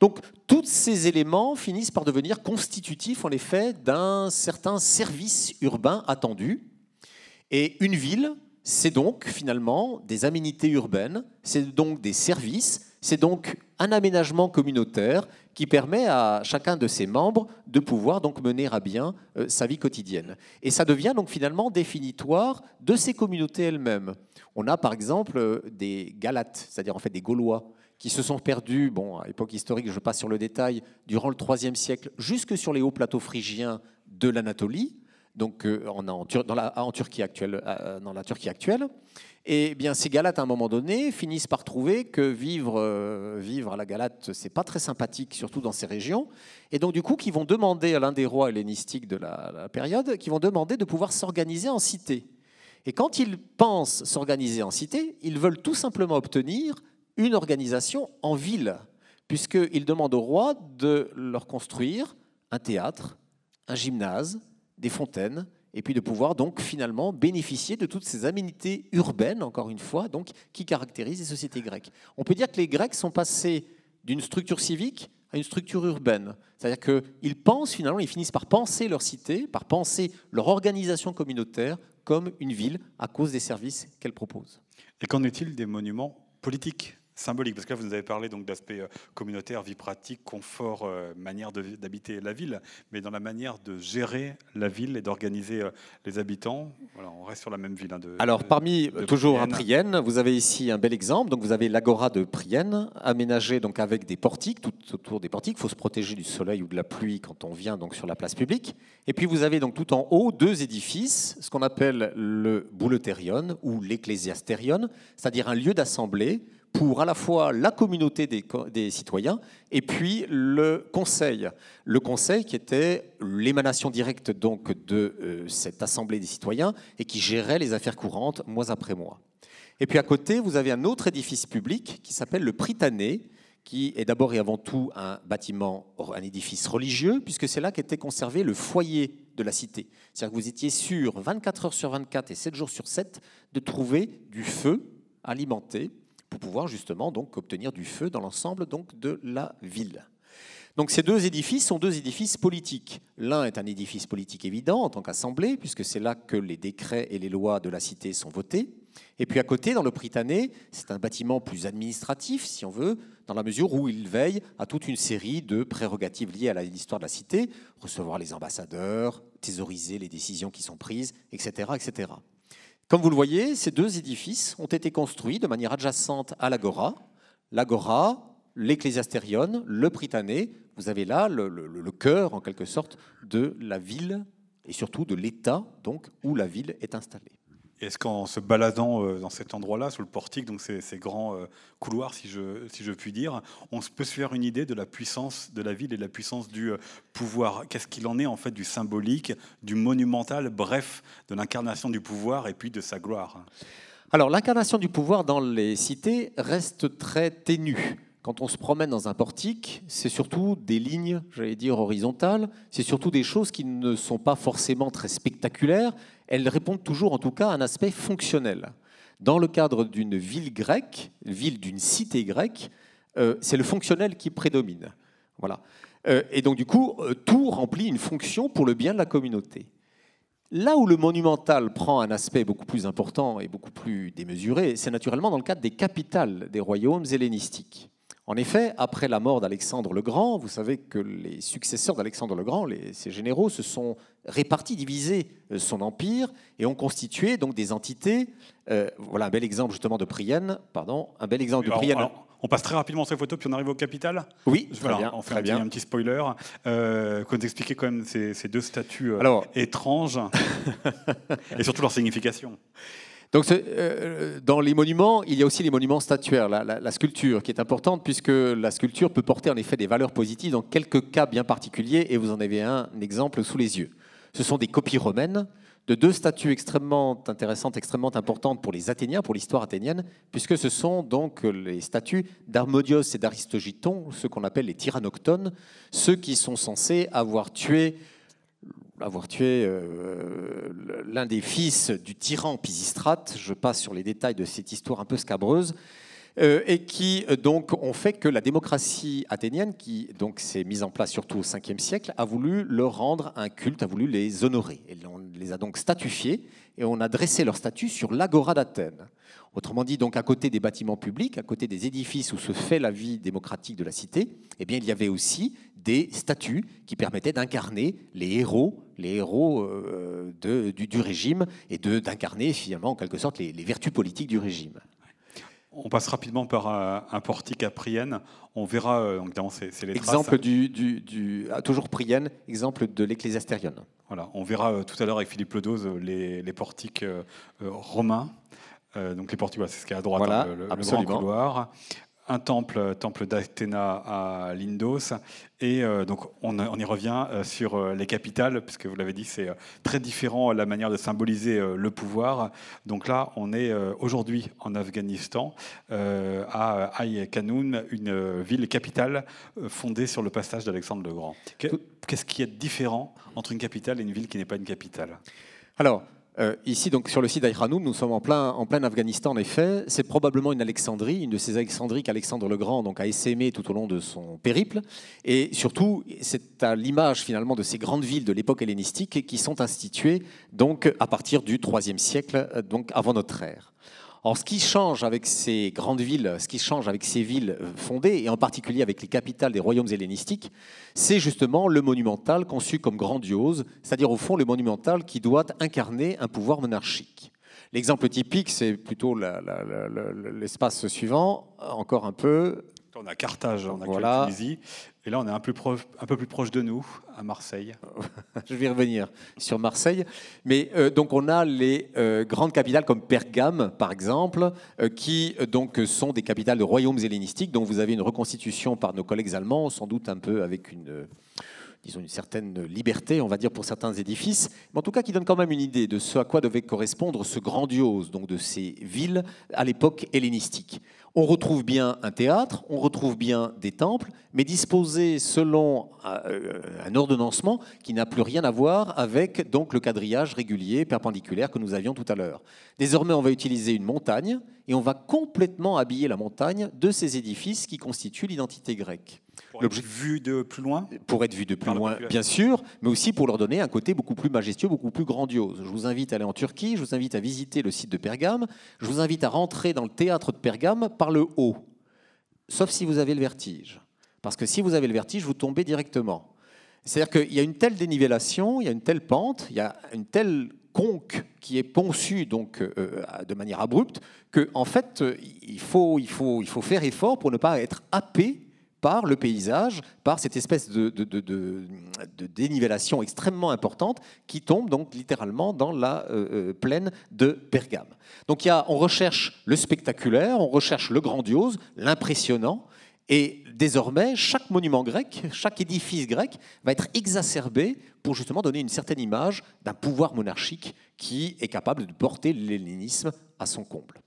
Donc tous ces éléments finissent par devenir constitutifs en effet d'un certain service urbain attendu. Et une ville, c'est donc finalement des aménités urbaines, c'est donc des services, c'est donc un aménagement communautaire qui permet à chacun de ses membres de pouvoir donc mener à bien euh, sa vie quotidienne. Et ça devient donc finalement définitoire de ces communautés elles-mêmes. On a par exemple euh, des Galates, c'est-à-dire en fait des Gaulois, qui se sont perdus, bon, à l'époque historique, je passe sur le détail, durant le IIIe siècle, jusque sur les hauts plateaux phrygiens de l'Anatolie, donc euh, en, dans la, en Turquie actuelle, dans la Turquie actuelle. Et bien, ces Galates, à un moment donné, finissent par trouver que vivre, euh, à la Galate, c'est pas très sympathique, surtout dans ces régions. Et donc, du coup, qui vont demander à l'un des rois hellénistiques de la, période, qui vont demander de pouvoir s'organiser en cité. Et quand ils pensent s'organiser en cité, ils veulent tout simplement obtenir une organisation en ville, puisqu'ils demandent au roi de leur construire un théâtre, un gymnase, des fontaines, et puis de pouvoir donc finalement bénéficier de toutes ces aménités urbaines, encore une fois, donc, qui caractérisent les sociétés grecques. On peut dire que les Grecs sont passés d'une structure civique à une structure urbaine. C'est-à-dire qu'ils pensent finalement, ils finissent par penser leur cité, par penser leur organisation communautaire comme une ville à cause des services qu'elle propose. Et qu'en est-il des monuments politiques? Symbolique Parce que là, vous nous avez parlé donc d'aspect euh, communautaire, vie pratique, confort, euh, manière d'habiter la ville, mais dans la manière de gérer la ville et d'organiser euh, les habitants. Voilà, on reste sur la même ville. Hein, de, Alors, parmi toujours à Prienne, vous avez ici un bel exemple. Donc, vous avez l'agora de Prienne, aménagée donc avec des portiques, tout autour des portiques. Il faut se protéger du soleil ou de la pluie quand on vient donc sur la place publique. Et puis, vous avez donc tout en haut deux édifices, ce qu'on appelle le bouleuterion ou l'ecclésiasterion, c'est-à-dire un lieu d'assemblée pour à la fois la communauté des, citoyens et puis le conseil. Le conseil qui était l'émanation directe donc de euh, cette assemblée des citoyens et qui gérait les affaires courantes mois après mois. Et puis à côté, vous avez un autre édifice public qui s'appelle le Pritané, qui est d'abord et avant tout un bâtiment, un édifice religieux, puisque c'est là qu'était conservé le foyer de la cité. C'est-à-dire que vous étiez sûr 24 heures sur 24 et 7 jours sur 7 de trouver du feu alimenté pour pouvoir justement donc obtenir du feu dans l'ensemble donc de la ville. Donc ces deux édifices sont deux édifices politiques. L'un est un édifice politique évident en tant qu'assemblée, puisque c'est là que les décrets et les lois de la cité sont votés. Et puis à côté, dans le Pritané, c'est un bâtiment plus administratif, si on veut, dans la mesure où il veille à toute une série de prérogatives liées à l'histoire de la cité, recevoir les ambassadeurs, thésauriser les décisions qui sont prises, etc. etc. Comme vous le voyez, ces deux édifices ont été construits de manière adjacente à l'agora. L'agora, l'ecclésiastérion, le Pritané, vous avez là le, cœur, en quelque sorte, de la ville et surtout de l'État donc, où la ville est installée. Est-ce qu'en se baladant euh, dans cet endroit-là, sous le portique, donc ces, grands euh, couloirs, si je, si je puis dire, on peut se faire une idée de la puissance de la ville et de la puissance du euh, pouvoir? Qu'est-ce qu'il en est en fait du symbolique, du monumental, bref, de l'incarnation du pouvoir et puis de sa gloire? Alors l'incarnation du pouvoir dans les cités reste très ténue. Quand on se promène dans un portique, c'est surtout des lignes, j'allais dire, horizontales, c'est surtout des choses qui ne sont pas forcément très spectaculaires, elles répondent toujours en tout cas à un aspect fonctionnel. Dans le cadre d'une ville grecque, ville d'une cité grecque, euh, c'est le fonctionnel qui prédomine. Voilà. Euh, et donc du coup, euh, tout remplit une fonction pour le bien de la communauté. Là où le monumental prend un aspect beaucoup plus important et beaucoup plus démesuré, c'est naturellement dans le cadre des capitales des royaumes hellénistiques. En effet, après la mort d'Alexandre le Grand, vous savez que les successeurs d'Alexandre le Grand, les, ses généraux, se sont répartis, divisés euh, son empire et ont constitué donc des entités. Euh, voilà un bel exemple justement de Prienne, pardon, un bel exemple de Prienne. on passe très rapidement sur les photos, puis on arrive au capital. Oui, très bien, on fait un, Petit, un, petit, spoiler. Euh, quand vous expliquez quand même ces, deux statues étranges et surtout leur signification. Donc, euh, dans les monuments, il y a aussi les monuments statuaires, la, sculpture qui est importante puisque la sculpture peut porter en effet des valeurs positives dans quelques cas bien particuliers et vous en avez un, exemple sous les yeux. Ce sont des copies romaines de deux statues extrêmement intéressantes, extrêmement importantes pour les Athéniens, pour l'histoire athénienne, puisque ce sont donc les statues d'Harmodios et d'Aristogiton, ceux qu'on appelle les tyrannoctones, ceux qui sont censés avoir tué avoir tué euh, l'un des fils du tyran Pisistrate. Je passe sur les détails de cette histoire un peu scabreuse. Euh, et qui euh, donc ont fait que la démocratie athénienne, qui donc s'est mise en place surtout au 5e siècle, a voulu leur rendre un culte, a voulu les honorer. Et on les a donc statufiés et on a dressé leur statut sur l'agora d'Athènes. Autrement dit, donc à côté des bâtiments publics, à côté des édifices où se fait la vie démocratique de la cité, eh bien il y avait aussi des statues qui permettaient d'incarner les héros, les héros euh, du, régime et d'incarner finalement en quelque sorte les vertus politiques du régime. On passe rapidement par un, portique à Prienne. On verra, euh, donc, c'est les Exemple du, du, ah, toujours Prienne, exemple de l'Ecclésiastérion. Voilà, on verra euh, tout à l'heure avec Philippe Ledoz euh, les, les portiques romains. donc les portiques, c'est ce qui est à droite, voilà, hein, le, le, grand couloir un temple, temple d'Athéna à Lindos. Et euh, donc, on, y revient euh, sur euh, les capitales, puisque vous l'avez dit, c'est très différent la manière de symboliser le pouvoir. Donc là, on est aujourd'hui en Afghanistan, à Aïe Kanoun, une ville capitale fondée sur le passage d'Alexandre le Grand. Qu'est-ce qui est différent entre une capitale et une ville qui n'est pas une capitale? Alors, Euh, ici, donc, sur le site d'Aïranoum, nous sommes en plein, Afghanistan, en effet. C'est probablement une Alexandrie, une de ces Alexandries qu'Alexandre le Grand donc, a essaimées tout au long de son périple. Et surtout, c'est à l'image finalement de ces grandes villes de l'époque hellénistique qui sont instituées donc, à partir du IIIe siècle, euh, donc avant notre ère. Alors, ce qui change avec ces grandes villes, ce qui change avec ces villes euh, fondées, et en particulier avec les capitales des royaumes hellénistiques, c'est justement le monumental conçu comme grandiose, c'est-à-dire au fond le monumental qui doit incarner un pouvoir monarchique. L'exemple typique, c'est plutôt l'espace suivant, encore un peu. On a Carthage en voilà. Tunisie, et là on est un, peu plus proche de nous, à Marseille. Je vais revenir sur Marseille. Mais euh, donc on a les euh, grandes capitales comme Pergame, par exemple, euh, qui donc sont des capitales de royaumes hellénistiques, dont vous avez une reconstitution par nos collègues allemands, sans doute un peu avec une disons, une certaine liberté, on va dire, pour certains édifices, mais en tout cas qui donne quand même une idée de ce à quoi devait correspondre ce grandiose donc de ces villes à l'époque hellénistique. On retrouve bien un théâtre, on retrouve bien des temples, mais disposés selon euh, un ordonnancement qui n'a plus rien à voir avec le quadrillage régulier perpendiculaire que nous avions tout à l'heure. Désormais, on va utiliser une montagne et on va complètement habiller la montagne de ces édifices qui constituent l'identité grecque. Pour être vu de plus loin Pour être vu de plus loin, bien sûr, mais aussi pour leur donner un côté beaucoup plus majestueux, beaucoup plus grandiose. Je vous invite à aller en Turquie, je vous invite à visiter le site de Pergame, je vous invite à rentrer dans le théâtre de Pergame par le haut, sauf si vous avez le vertige. Parce que si vous avez le vertige, vous tombez directement. C'est-à-dire qu'il y a une telle dénivellation, il y a une telle pente, il y a une telle conque qui est poncue donc euh, de manière abrupte que en fait il faut, il, faut, il faut faire effort pour ne pas être happé par le paysage, par cette espèce de, dénivellation extrêmement importante qui tombe donc littéralement dans la euh, euh, plaine de Pergame. Donc on recherche le spectaculaire, on recherche le grandiose, l'impressionnant, et désormais, chaque monument grec, chaque édifice grec va être exacerbé pour justement donner une certaine image d'un pouvoir monarchique qui est capable de porter l'hellénisme à son comble.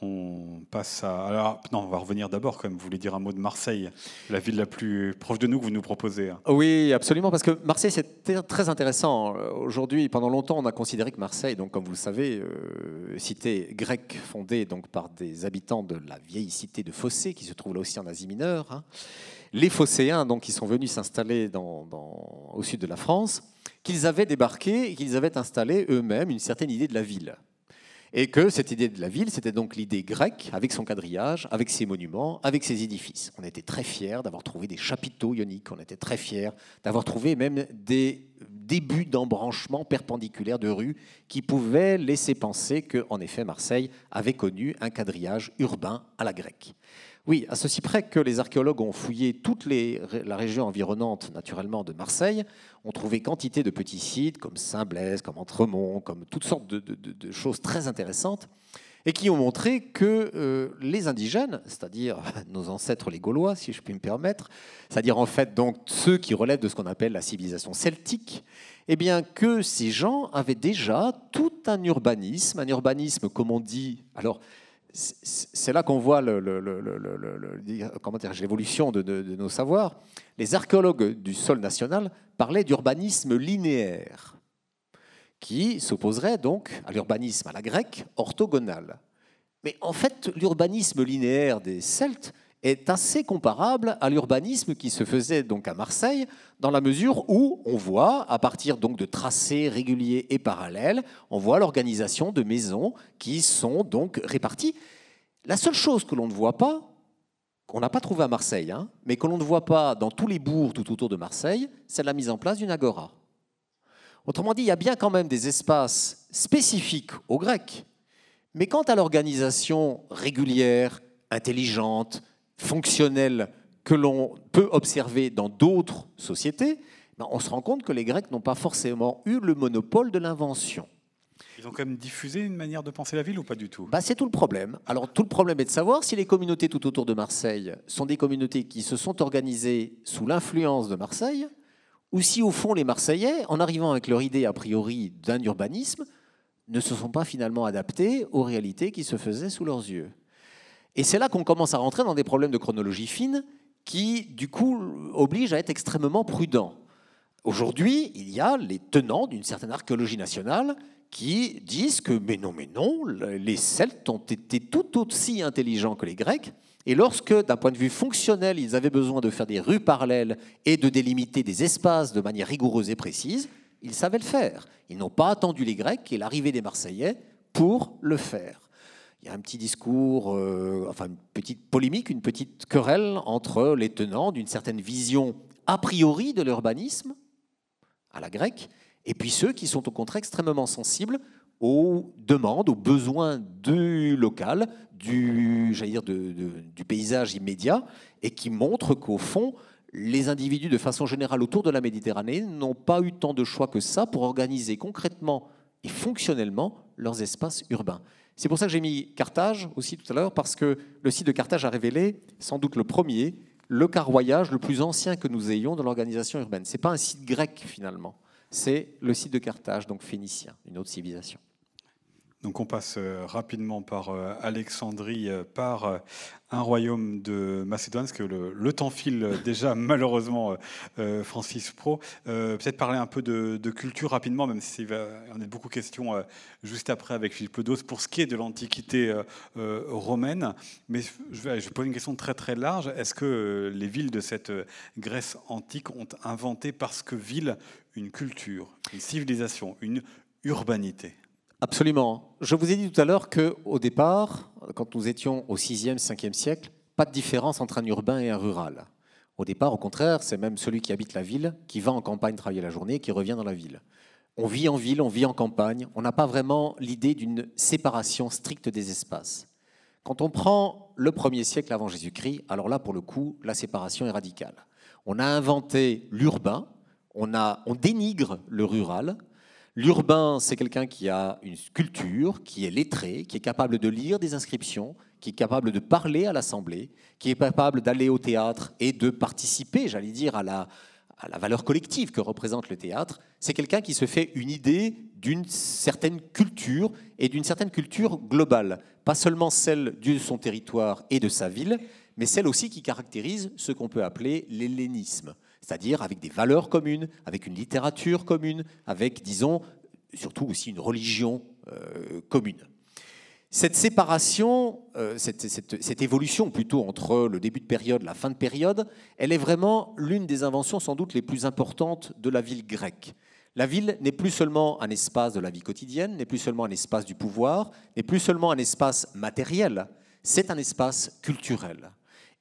On passe à. Alors, non, on va revenir d'abord, comme vous voulez dire un mot de Marseille, la ville la plus proche de nous que vous nous proposez. Hein. Oui, absolument, parce que Marseille, c'est très intéressant. Aujourd'hui, pendant longtemps, on a considéré que Marseille, donc, comme vous le savez, euh, cité grecque fondée donc, par des habitants de la vieille cité de Fossé, qui se trouve là aussi en Asie mineure. Hein. Les Phocéens, donc, qui sont venus s'installer au sud de la France, qu'ils avaient débarqué et qu'ils avaient installé eux-mêmes une certaine idée de la ville. Et que cette idée de la ville, c'était donc l'idée grecque, avec son quadrillage, avec ses monuments, avec ses édifices. On était très fiers d'avoir trouvé des chapiteaux ioniques, on était très fiers d'avoir trouvé même des débuts d'embranchement perpendiculaires de rues qui pouvaient laisser penser que, en effet, Marseille avait connu un quadrillage urbain à la grecque. Oui, à ceci près que les archéologues ont fouillé toute la région environnante, naturellement, de Marseille, ont trouvé quantité de petits sites comme Saint-Blaise, comme Entremont, comme toutes sortes de, choses très intéressantes, et qui ont montré que euh, les indigènes, c'est-à-dire nos ancêtres les Gaulois, si je puis me permettre, c'est-à-dire en fait donc ceux qui relèvent de ce qu'on appelle la civilisation celtique, eh bien que ces gens avaient déjà tout un urbanisme, un urbanisme comme on dit, alors c'est là qu'on voit l'évolution de, de, nos savoirs. Les archéologues du sol national parlaient d'urbanisme linéaire, qui s'opposerait donc à l'urbanisme à la grecque orthogonal. Mais en fait, l'urbanisme linéaire des Celtes est assez comparable à l'urbanisme qui se faisait donc à Marseille, dans la mesure où on voit, à partir donc de tracés réguliers et parallèles, on voit l'organisation de maisons qui sont donc réparties. La seule chose que l'on ne voit pas, qu'on n'a pas trouvé à Marseille, hein, mais que l'on ne voit pas dans tous les bourgs tout autour de Marseille, c'est la mise en place d'une agora. Autrement dit, il y a bien quand même des espaces spécifiques aux Grecs, mais quant à l'organisation régulière, intelligente, fonctionnelle que l'on peut observer dans d'autres sociétés, ben, on se rend compte que les Grecs n'ont pas forcément eu le monopole de l'invention. Ils ont quand même diffusé une manière de penser la ville ou pas du tout? Bah, C'est tout le problème. Alors tout le problème est de savoir si les communautés tout autour de Marseille sont des communautés qui se sont organisées sous l'influence de Marseille, ou si au fond les Marseillais, en arrivant avec leur idée a priori d'un urbanisme, ne se sont pas finalement adaptés aux réalités qui se faisaient sous leurs yeux. Et c'est là qu'on commence à rentrer dans des problèmes de chronologie fine qui, du coup, obligent à être extrêmement prudents. Aujourd'hui, il y a les tenants d'une certaine archéologie nationale qui disent que, mais non, mais non, les Celtes ont été tout aussi intelligents que les Grecs. Et lorsque, d'un point de vue fonctionnel, ils avaient besoin de faire des rues parallèles et de délimiter des espaces de manière rigoureuse et précise, ils savaient le faire. Ils n'ont pas attendu les Grecs et l'arrivée des Marseillais pour le faire. Un petit discours, euh, enfin une petite polémique, une petite querelle entre les tenants d'une certaine vision a priori de l'urbanisme, à la grecque, et puis ceux qui sont au contraire extrêmement sensibles aux demandes, aux besoins du local, du, dire, du paysage immédiat, et qui montrent qu'au fond, les individus, de façon générale, autour de la Méditerranée, n'ont pas eu tant de choix que ça pour organiser concrètement et fonctionnellement leurs espaces urbains. C'est pour ça que j'ai mis Carthage aussi tout à l'heure, parce que le site de Carthage a révélé, sans doute le premier, le carroyage le plus ancien que nous ayons dans l'organisation urbaine. Ce n'est pas un site grec finalement, c'est le site de Carthage, donc phénicien, une autre civilisation. Donc on passe euh, rapidement par euh, Alexandrie, euh, par un royaume de Macédoine, parce que le, temps file déjà malheureusement, Francis Pro. Peut-être parler un peu de, culture rapidement, même s'il va en a beaucoup questions juste après avec Philippe Ledos pour ce qui est de l'Antiquité romaine. Mais je vais, je poser une question très très large. Est-ce que les villes de cette Grèce antique ont inventé parce que ville une culture, une civilisation, une urbanité? Absolument. Je vous ai dit tout à l'heure qu'au départ, quand nous étions au 6e, 5e siècle, pas de différence entre un urbain et un rural. Au départ, au contraire, c'est même celui qui habite la ville qui va en campagne travailler la journée et qui revient dans la ville. On vit en ville, on vit en campagne. On n'a pas vraiment l'idée d'une séparation stricte des espaces. Quand on prend le premier siècle avant Jésus-Christ, alors là, pour le coup, la séparation est radicale. On a inventé l'urbain, on, on dénigre le rural, L'urbain, c'est quelqu'un qui a une culture, qui est lettré, qui est capable de lire des inscriptions, qui est capable de parler à l'Assemblée, qui est capable d'aller au théâtre et de participer, j'allais dire, à la, valeur collective que représente le théâtre. C'est quelqu'un qui se fait une idée d'une certaine culture et d'une certaine culture globale, pas seulement celle de son territoire et de sa ville, mais celle aussi qui caractérise ce qu'on peut appeler l'hellénisme c'est-à-dire avec des valeurs communes, avec une littérature commune, avec, disons, surtout aussi une religion euh, commune. Cette séparation, euh, cette, évolution plutôt entre le début de période, la fin de période, elle est vraiment l'une des inventions sans doute les plus importantes de la ville grecque. La ville n'est plus seulement un espace de la vie quotidienne, n'est plus seulement un espace du pouvoir, n'est plus seulement un espace matériel, c'est un espace culturel.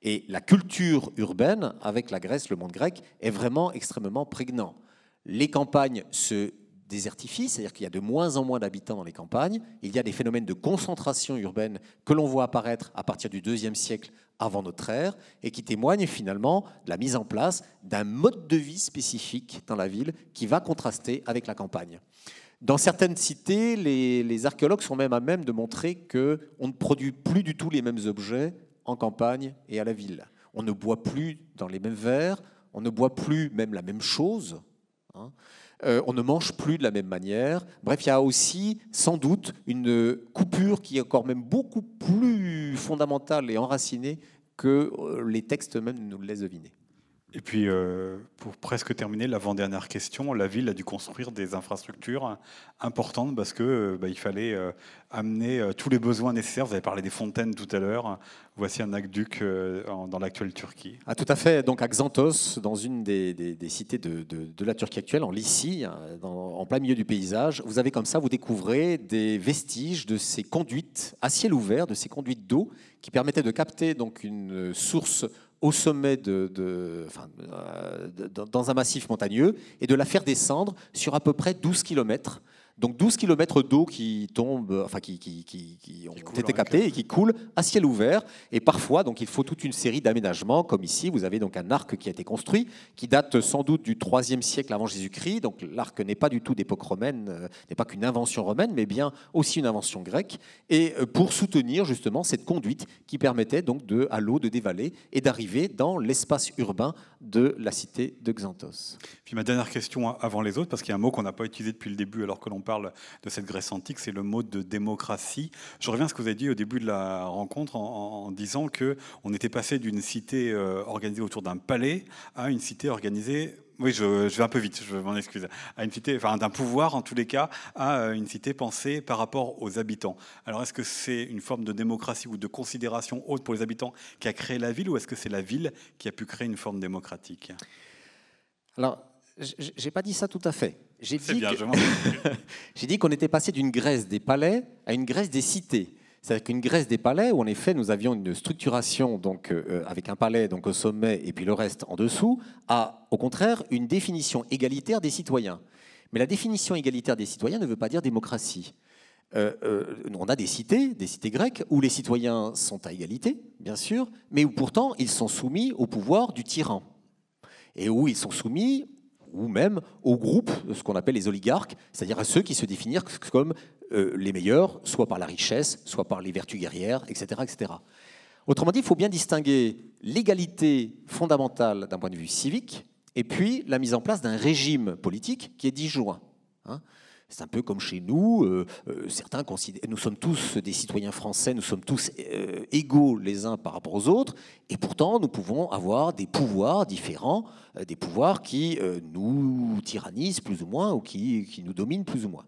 Et la culture urbaine, avec la Grèce, le monde grec, est vraiment extrêmement prégnant. Les campagnes se désertifient, c'est-à-dire qu'il y a de moins en moins d'habitants dans les campagnes. Il y a des phénomènes de concentration urbaine que l'on voit apparaître à partir du deuxième siècle avant notre ère et qui témoignent finalement de la mise en place d'un mode de vie spécifique dans la ville qui va contraster avec la campagne. Dans certaines cités, les, les archéologues sont même à même de montrer qu'on ne produit plus du tout les mêmes objets en campagne et à la ville. On ne boit plus dans les mêmes verres, on ne boit plus même la même chose, hein. euh, on ne mange plus de la même manière. Bref, il y a aussi sans doute une coupure qui est encore même beaucoup plus fondamentale et enracinée que euh, les textes même nous le laissent deviner. Et puis, euh, pour presque terminer, l'avant-dernière question, la ville a dû construire des infrastructures importantes parce que euh, bah, il fallait euh, amener tous les besoins nécessaires. Vous avez parlé des fontaines tout à l'heure. Voici un aqueduc dans l'actuelle Turquie. Ah, tout à fait. Donc à Xanthos, dans une des, cités de, la Turquie actuelle, en Lycie, hein, en plein milieu du paysage, vous avez comme ça, vous découvrez des vestiges de ces conduites à ciel ouvert, de ces conduites d'eau qui permettaient de capter donc une source au sommet de, euh, dans un massif montagneux et de la faire descendre sur à peu près 12 km donc 12 km d'eau qui tombent, enfin qui, qui, ont été captés et qui coulent à ciel ouvert. Et parfois, donc il faut toute une série d'aménagements, comme ici, vous avez donc un arc qui a été construit, qui date sans doute du 3e siècle avant Jésus-Christ. Donc l'arc n'est pas du tout d'époque romaine, euh, n'est pas qu'une invention romaine, mais bien aussi une invention grecque. Et euh, pour soutenir justement cette conduite qui permettait donc de, à l'eau de dévaler et d'arriver dans l'espace urbain de la cité de Xanthos. Puis ma dernière question avant les autres, parce qu'il y a un mot qu'on n'a pas utilisé depuis le début alors que l'on parle de cette Grèce antique, c'est le mot de démocratie. Je reviens à ce que vous avez dit au début de la rencontre en, disant que on était passé d'une cité euh, organisée autour d'un palais à une cité organisée oui, je, vais un peu vite, je m'en excuse. À une cité, enfin d'un pouvoir en tous les cas, à euh, une cité pensée par rapport aux habitants. Alors est-ce que c'est une forme de démocratie ou de considération haute pour les habitants qui a créé la ville, ou est-ce que c'est la ville qui a pu créer une forme démocratique? Alors, j'ai pas dit ça tout à fait. J'ai dit, dit qu'on était passé d'une Grèce des palais à une Grèce des cités. C'est-à-dire qu'une Grèce des palais, où en effet nous avions une structuration donc, euh, euh, avec un palais donc, au sommet et puis le reste en dessous, a au contraire une définition égalitaire des citoyens. Mais la définition égalitaire des citoyens ne veut pas dire démocratie. Euh, on a des cités, des cités grecques, où les citoyens sont à égalité, bien sûr, mais où pourtant ils sont soumis au pouvoir du tyran. Et où ils sont soumis ou même au groupe, ce qu'on appelle les oligarques, c'est-à-dire à ceux qui se définissent comme euh, les meilleurs, soit par la richesse, soit par les vertus guerrières, etc. etc. Autrement dit, il faut bien distinguer l'égalité fondamentale d'un point de vue civique et puis la mise en place d'un régime politique qui est disjoint. Hein. C'est un peu comme chez nous. Euh, euh, certains considèrent, nous sommes tous des citoyens français, nous sommes tous euh, égaux les uns par rapport aux autres, et pourtant nous pouvons avoir des pouvoirs différents, des pouvoirs qui nous tyrannisent plus ou moins ou qui, qui nous dominent plus ou moins.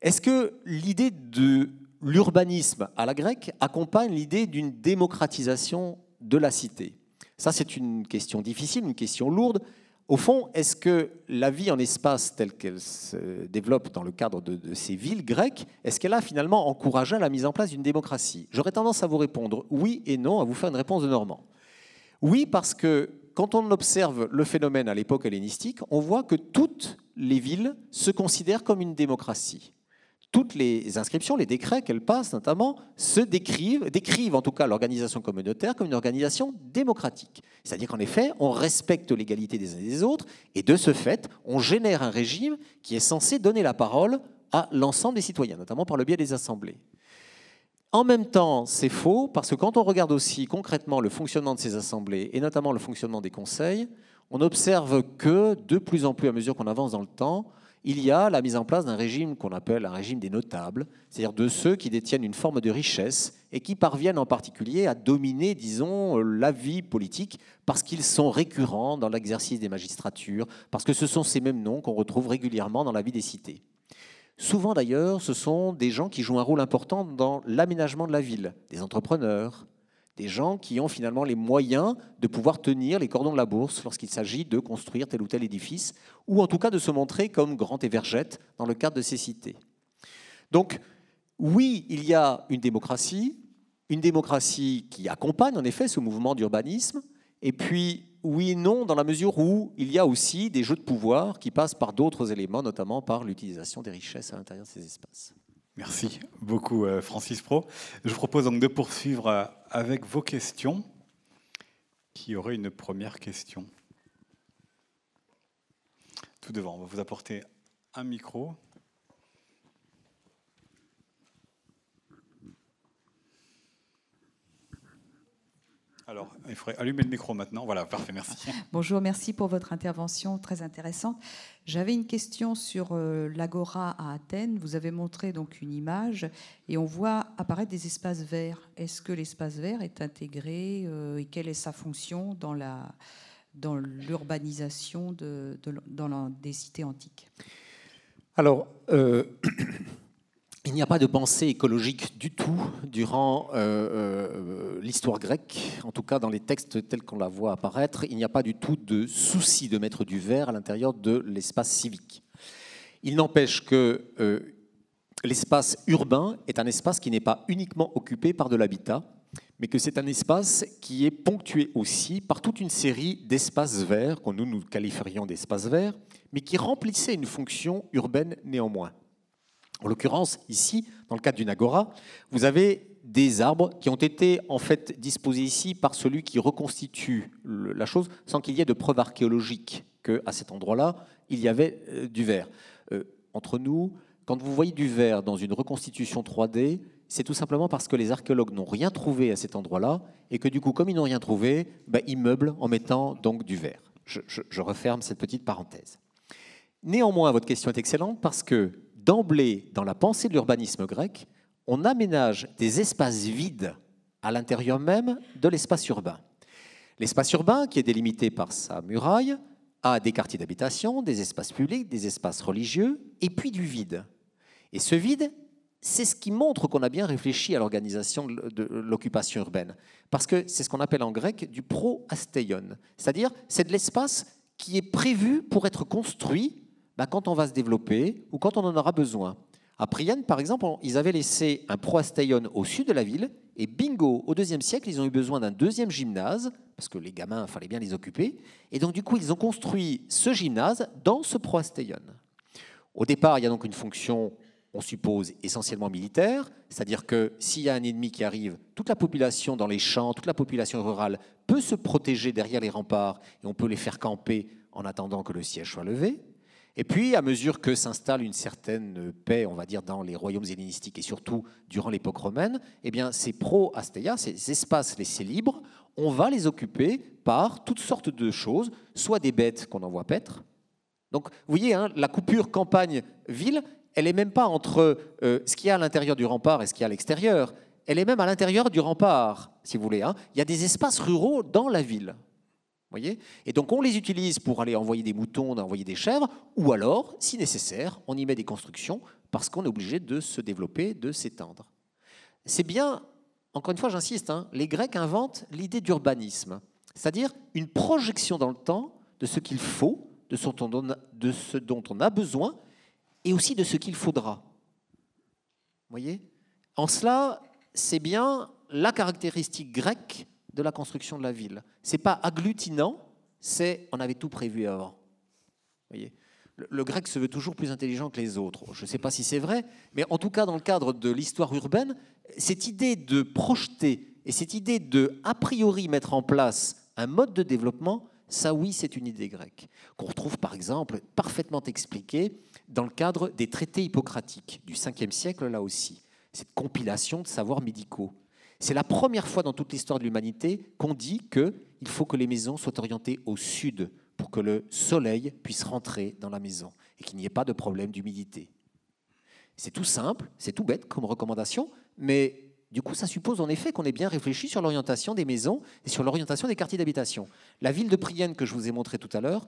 Est-ce que l'idée de l'urbanisme à la grecque accompagne l'idée d'une démocratisation de la cité? Ça, c'est une question difficile, une question lourde. Au fond, est-ce que la vie en espace telle qu'elle se développe dans le cadre de, ces villes grecques, est-ce qu'elle a finalement encouragé la mise en place d'une démocratie? J'aurais tendance à vous répondre oui et non, à vous faire une réponse de Normand. Oui, parce que quand on observe le phénomène à l'époque hellénistique, on voit que toutes les villes se considèrent comme une démocratie toutes les inscriptions, les décrets qu'elles passent notamment, se décrivent, décrivent en tout cas l'organisation communautaire comme une organisation démocratique. C'est-à-dire qu'en effet, on respecte l'égalité des uns et des autres, et de ce fait, on génère un régime qui est censé donner la parole à l'ensemble des citoyens, notamment par le biais des assemblées. En même temps, c'est faux, parce que quand on regarde aussi concrètement le fonctionnement de ces assemblées, et notamment le fonctionnement des conseils, on observe que de plus en plus, à mesure qu'on avance dans le temps, il y a la mise en place d'un régime qu'on appelle un régime des notables, c'est-à-dire de ceux qui détiennent une forme de richesse et qui parviennent en particulier à dominer, disons, la vie politique parce qu'ils sont récurrents dans l'exercice des magistratures, parce que ce sont ces mêmes noms qu'on retrouve régulièrement dans la vie des cités. Souvent d'ailleurs, ce sont des gens qui jouent un rôle important dans l'aménagement de la ville, des entrepreneurs, des gens qui ont finalement les moyens de pouvoir tenir les cordons de la bourse lorsqu'il s'agit de construire tel ou tel édifice, ou en tout cas de se montrer comme grand évergette dans le cadre de ces cités. Donc, oui, il y a une démocratie, une démocratie qui accompagne en effet ce mouvement d'urbanisme, et puis oui et non dans la mesure où il y a aussi des jeux de pouvoir qui passent par d'autres éléments, notamment par l'utilisation des richesses à l'intérieur de ces espaces. Merci beaucoup, euh, Francis Pro. Je vous propose donc de poursuivre euh, avec vos questions. Qui aurait une première question? Tout devant, on va vous apporter un micro. Alors, il faudrait allumer le micro maintenant. Voilà, parfait, merci. Bonjour, merci pour votre intervention très intéressante. J'avais une question sur euh, l'Agora à Athènes. Vous avez montré donc une image et on voit apparaître des espaces verts. Est-ce que l'espace vert est intégré euh, et quelle est sa fonction dans l'urbanisation des cités antiques? Alors, euh, Il n'y a pas de pensée écologique du tout durant euh, euh, l'histoire grecque, en tout cas dans les textes tels qu'on la voit apparaître. Il n'y a pas du tout de souci de mettre du vert à l'intérieur de l'espace civique. Il n'empêche que euh, l'espace urbain est un espace qui n'est pas uniquement occupé par de l'habitat, mais que c'est un espace qui est ponctué aussi par toute une série d'espaces verts, que nous nous qualifierions d'espaces verts, mais qui remplissaient une fonction urbaine néanmoins. En l'occurrence, ici, dans le cadre d'une agora, vous avez des arbres qui ont été en fait disposés ici par celui qui reconstitue la chose sans qu'il y ait de preuves archéologiques qu'à cet endroit-là, il y avait euh, du verre. Euh, entre nous, quand vous voyez du verre dans une reconstitution 3D, c'est tout simplement parce que les archéologues n'ont rien trouvé à cet endroit-là et que du coup, comme ils n'ont rien trouvé, bah, ils meublent en mettant donc du verre. je referme cette petite parenthèse. Néanmoins, votre question est excellente parce que d'emblée, dans la pensée de l'urbanisme grec, on aménage des espaces vides à l'intérieur même de l'espace urbain. L'espace urbain, qui est délimité par sa muraille, a des quartiers d'habitation, des espaces publics, des espaces religieux, et puis du vide. Et ce vide, c'est ce qui montre qu'on a bien réfléchi à l'organisation de l'occupation urbaine. Parce que c'est ce qu'on appelle en grec du pro-asteion. C'est-à-dire, c'est de l'espace qui est prévu pour être construit bah, quand on va se développer ou quand on en aura besoin. À Prienne, par exemple, ils avaient laissé un pro-asteion au sud de la ville, et bingo, au deuxième siècle, ils ont eu besoin d'un deuxième gymnase, parce que les gamins, il fallait bien les occuper, et donc du coup, ils ont construit ce gymnase dans ce pro-asteion. Au départ, il y a donc une fonction on suppose, essentiellement militaire, c'est-à-dire que s'il y a un ennemi qui arrive, toute la population dans les champs, toute la population rurale peut se protéger derrière les remparts et on peut les faire camper en attendant que le siège soit levé. Et puis, à mesure que s'installe une certaine paix, on va dire, dans les royaumes hellénistiques et surtout durant l'époque romaine, eh bien, ces pro-astéia, ces espaces laissés libres, on va les occuper par toutes sortes de choses, soit des bêtes qu'on envoie paître. Donc, vous voyez, hein, la coupure campagne-ville, elle n'est même pas entre euh, ce qu'il y a à l'intérieur du rempart et ce qu'il y a à l'extérieur. Elle est même à l'intérieur du rempart, si vous voulez. Hein. Il y a des espaces ruraux dans la ville. Et donc on les utilise pour aller envoyer des moutons, envoyer des chèvres, ou alors, si nécessaire, on y met des constructions parce qu'on est obligé de se développer, de s'étendre. C'est bien, encore une fois j'insiste, hein, les Grecs inventent l'idée d'urbanisme, c'est-à-dire une projection dans le temps de ce qu'il faut, de ce dont on a besoin, et aussi de ce qu'il faudra. voyez? En cela, c'est bien la caractéristique grecque de la construction de la ville. C'est pas agglutinant, c'est on avait tout prévu avant. voyez le, grec se veut toujours plus intelligent que les autres. Je ne sais pas si c'est vrai, mais en tout cas, dans le cadre de l'histoire urbaine, cette idée de projeter et cette idée de, a priori, mettre en place un mode de développement, ça oui, c'est une idée grecque, qu'on retrouve par exemple parfaitement expliquée dans le cadre des traités hippocratiques du 5e siècle, là aussi, cette compilation de savoirs médicaux. C'est la première fois dans toute l'histoire de l'humanité qu'on dit qu'il faut que les maisons soient orientées au sud pour que le soleil puisse rentrer dans la maison et qu'il n'y ait pas de problème d'humidité. C'est tout simple, c'est tout bête comme recommandation, mais du coup, ça suppose en effet qu'on ait bien réfléchi sur l'orientation des maisons et sur l'orientation des quartiers d'habitation. La ville de Prienne que je vous ai montrée tout à l'heure,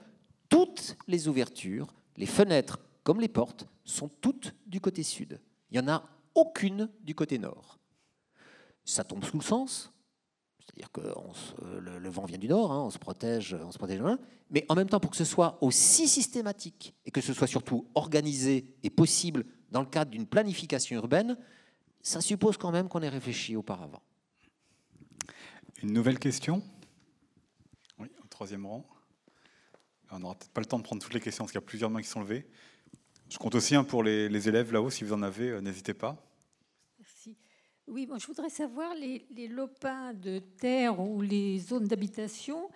toutes les ouvertures, les fenêtres comme les portes, sont toutes du côté sud. Il n'y en a aucune du côté nord. Ça tombe sous le sens, c'est-à-dire que le, vent vient du nord, hein, on se protège, on se protège loin, mais en même temps, pour que ce soit aussi systématique et que ce soit surtout organisé et possible dans le cadre d'une planification urbaine, ça suppose quand même qu'on ait réfléchi auparavant. Une nouvelle question? Oui, au troisième rang. On n'aura peut-être pas le temps de prendre toutes les questions parce qu'il y a plusieurs mains qui sont levées. Je compte aussi hein, pour les, élèves là-haut, si vous en avez, euh, n'hésitez pas. Oui, je voudrais savoir les, les, lopins de terre ou les zones d'habitation,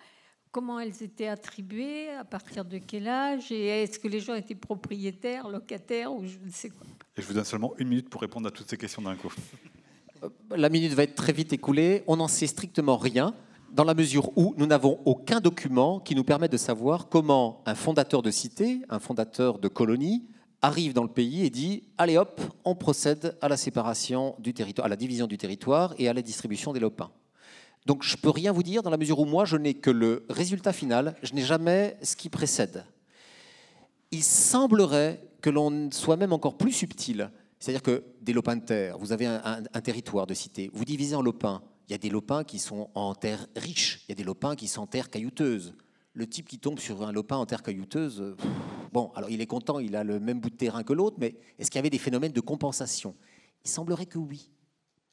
comment elles étaient attribuées, à partir de quel âge, et est-ce que les gens étaient propriétaires, locataires ou je ne sais quoi? Et je vous donne seulement une minute pour répondre à toutes ces questions d'un coup. Euh, la minute va être très vite écoulée. On n'en sait strictement rien dans la mesure où nous n'avons aucun document qui nous permette de savoir comment un fondateur de cité, un fondateur de colonie, arrive dans le pays et dit allez hop, on procède à la séparation du territoire, à la division du territoire et à la distribution des lopins. Donc je peux rien vous dire dans la mesure où moi je n'ai que le résultat final, je n'ai jamais ce qui précède. Il semblerait que l'on soit même encore plus subtil, c'est-à-dire que des lopins de terre, vous avez un, territoire de cité, vous divisez en lopins, il y a des lopins qui sont en terre riche, il y a des lopins qui sont en terre caillouteuse le type qui tombe sur un lopin en terre caillouteuse, bon, alors il est content, il a le même bout de terrain que l'autre, mais est-ce qu'il y avait des phénomènes de compensation? Il semblerait que oui.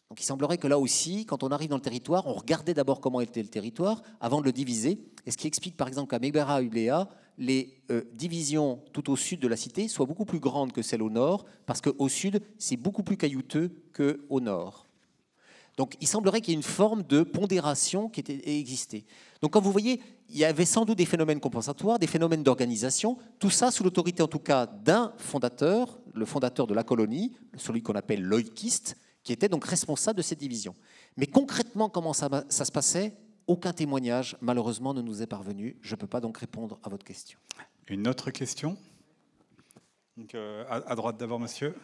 Donc il semblerait que là aussi, quand on arrive dans le territoire, on regardait d'abord comment était le territoire avant de le diviser. Et ce qui explique par exemple qu'à Megbera Ulea, les euh, divisions tout au sud de la cité soient beaucoup plus grandes que celles au nord, parce qu'au sud, c'est beaucoup plus caillouteux qu'au nord. Donc il semblerait qu'il y ait une forme de pondération qui ait existé. Donc comme vous voyez, il y avait sans doute des phénomènes compensatoires, des phénomènes d'organisation, tout ça sous l'autorité en tout cas d'un fondateur, le fondateur de la colonie, celui qu'on appelle l'oikiste, qui était donc responsable de cette division. Mais concrètement, comment ça, ça se passait Aucun témoignage, malheureusement, ne nous est parvenu. Je ne peux pas donc répondre à votre question. Une autre question? Donc, à, droite d'abord, monsieur.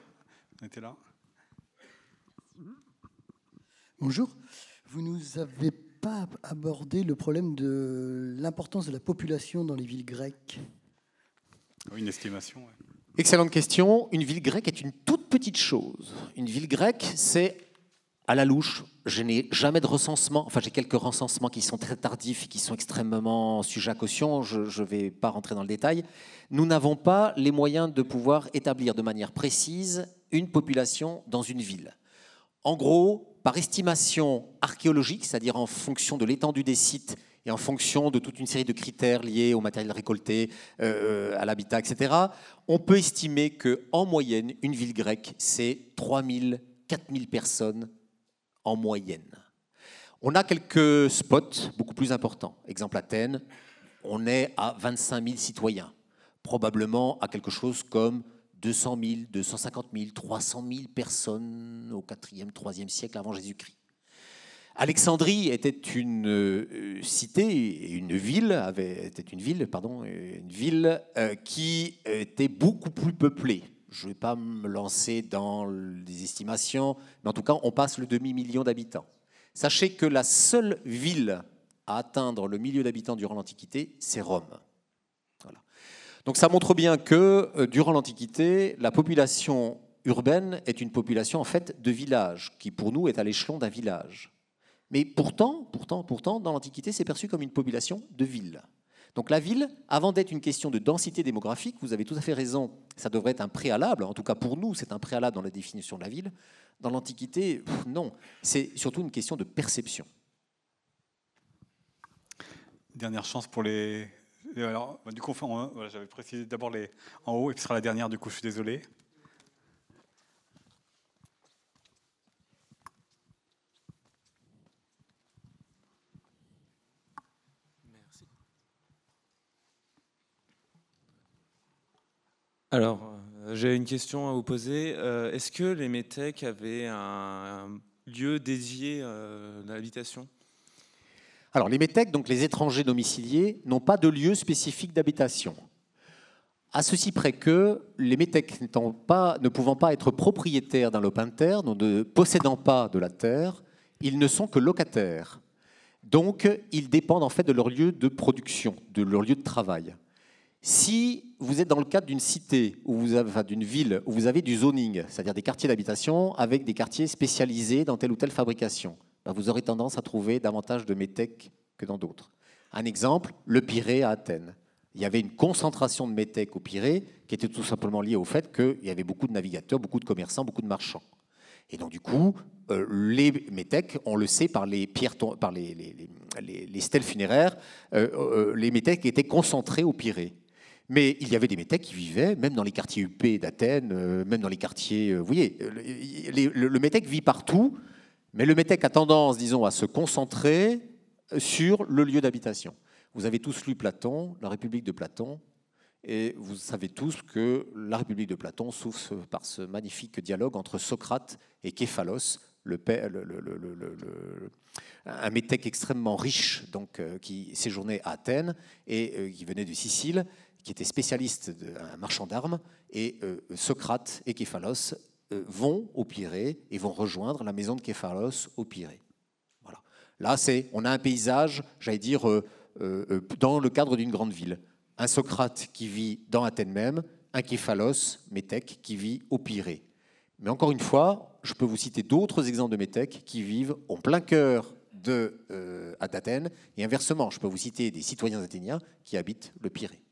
On était là. Bonjour. Vous nous avez pas abordé le problème de l'importance de la population dans les villes grecques. une estimation. Excellente question. Une ville grecque est une toute petite chose. Une ville grecque, c'est à la louche. Je n'ai jamais de recensement. Enfin, j'ai quelques recensements qui sont très tardifs et qui sont extrêmement sujets à caution. Je ne vais pas rentrer dans le détail. Nous n'avons pas les moyens de pouvoir établir de manière précise une population dans une ville. En gros, par estimation archéologique, c'est-à-dire en fonction de l'étendue des sites et en fonction de toute une série de critères liés au matériel récolté, euh, à l'habitat, etc., on peut estimer qu'en moyenne, une ville grecque, c'est 3000, 4000 personnes en moyenne. On a quelques spots beaucoup plus importants. Exemple Athènes, on est à 25 000 citoyens, probablement à quelque chose comme 200 000, 250 000, 300 000 personnes au 4e, 3e siècle avant Jésus-Christ. Alexandrie était une euh, cité, une ville, avait, était une ville, pardon, une ville euh, qui était beaucoup plus peuplée. Je ne vais pas me lancer dans des estimations, mais en tout cas, on passe le demi-million d'habitants. Sachez que la seule ville à atteindre le milieu d'habitants durant l'Antiquité, c'est Rome. Donc ça montre bien que euh, durant l'Antiquité, la population urbaine est une population en fait de village, qui pour nous est à l'échelon d'un village. Mais pourtant, pourtant, pourtant, dans l'Antiquité, c'est perçu comme une population de ville. Donc la ville, avant d'être une question de densité démographique, vous avez tout à fait raison, ça devrait être un préalable, en tout cas pour nous, c'est un préalable dans la définition de la ville. Dans l'Antiquité, non, c'est surtout une question de perception. Dernière chance pour les, bah, du coup, j'avais précisé d'abord les en haut, et ce sera la dernière, du coup, je suis désolé. Alors, euh, j'ai une question à vous poser. Euh, est-ce que les métèques avaient un lieu dédié euh, d'habitation alors, les métèques, donc les étrangers domiciliés, n'ont pas de lieu spécifique d'habitation. À ceci près que les métèques ne pouvant pas être propriétaires d'un lopin de ne possédant pas de la terre, ils ne sont que locataires. Donc, ils dépendent en fait de leur lieu de production, de leur lieu de travail. Si vous êtes dans le cadre d'une cité, ou d'une ville, où vous avez du zoning, c'est-à-dire des quartiers d'habitation avec des quartiers spécialisés dans telle ou telle fabrication, ben, vous aurez tendance à trouver davantage de métèques que dans d'autres. Un exemple, le Pirée à Athènes. Il y avait une concentration de métèques au Pirée qui était tout simplement liée au fait qu'il y avait beaucoup de navigateurs, beaucoup de commerçants, beaucoup de marchands. Et donc, du coup, euh, les métèques, on le sait par les, pierres, par les, les, stèles funéraires, euh, euh, les métèques étaient concentrés au Pirée. Mais il y avait des métèques qui vivaient, même dans les quartiers UP d'Athènes, même dans les quartiers. vous voyez, le, le métèque vit partout, mais le métèque a tendance, disons, à se concentrer sur le lieu d'habitation. Vous avez tous lu Platon, la République de Platon, et vous savez tous que la République de Platon souffre par ce magnifique dialogue entre Socrate et Képhalos, un métèque extrêmement riche donc, euh, qui séjournait à Athènes et euh, qui venait de Sicile, qui était spécialiste, un marchand d'armes, et euh, Socrate et Képhalos vont au Pirée et vont rejoindre la maison de Képhalos au Pirée. Voilà. Là, c'est, on a un paysage, j'allais dire, euh, euh, dans le cadre d'une grande ville. Un Socrate qui vit dans Athènes même, un Képhalos, métèque, qui vit au Pirée. Mais encore une fois, je peux vous citer d'autres exemples de métèques qui vivent en plein cœur d'Athènes, et inversement, je peux vous citer des citoyens athéniens qui habitent le Pirée.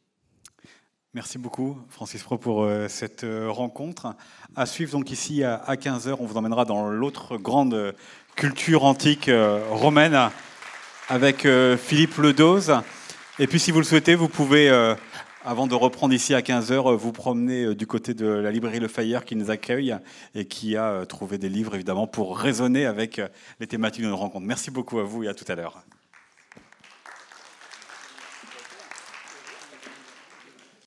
Merci beaucoup, Francis Pro, pour euh, cette euh, rencontre. À suivre donc ici à 15h, on vous emmènera dans l'autre grande culture antique euh, romaine avec Philippe Ledose. Et puis, si vous le souhaitez, vous pouvez, avant de reprendre ici à 15h, vous promener du côté de la librairie Le Fayeur qui nous accueille et qui a trouvé des livres, évidemment, pour raisonner avec les thématiques de notre rencontre. Merci beaucoup à vous et à tout à l'heure.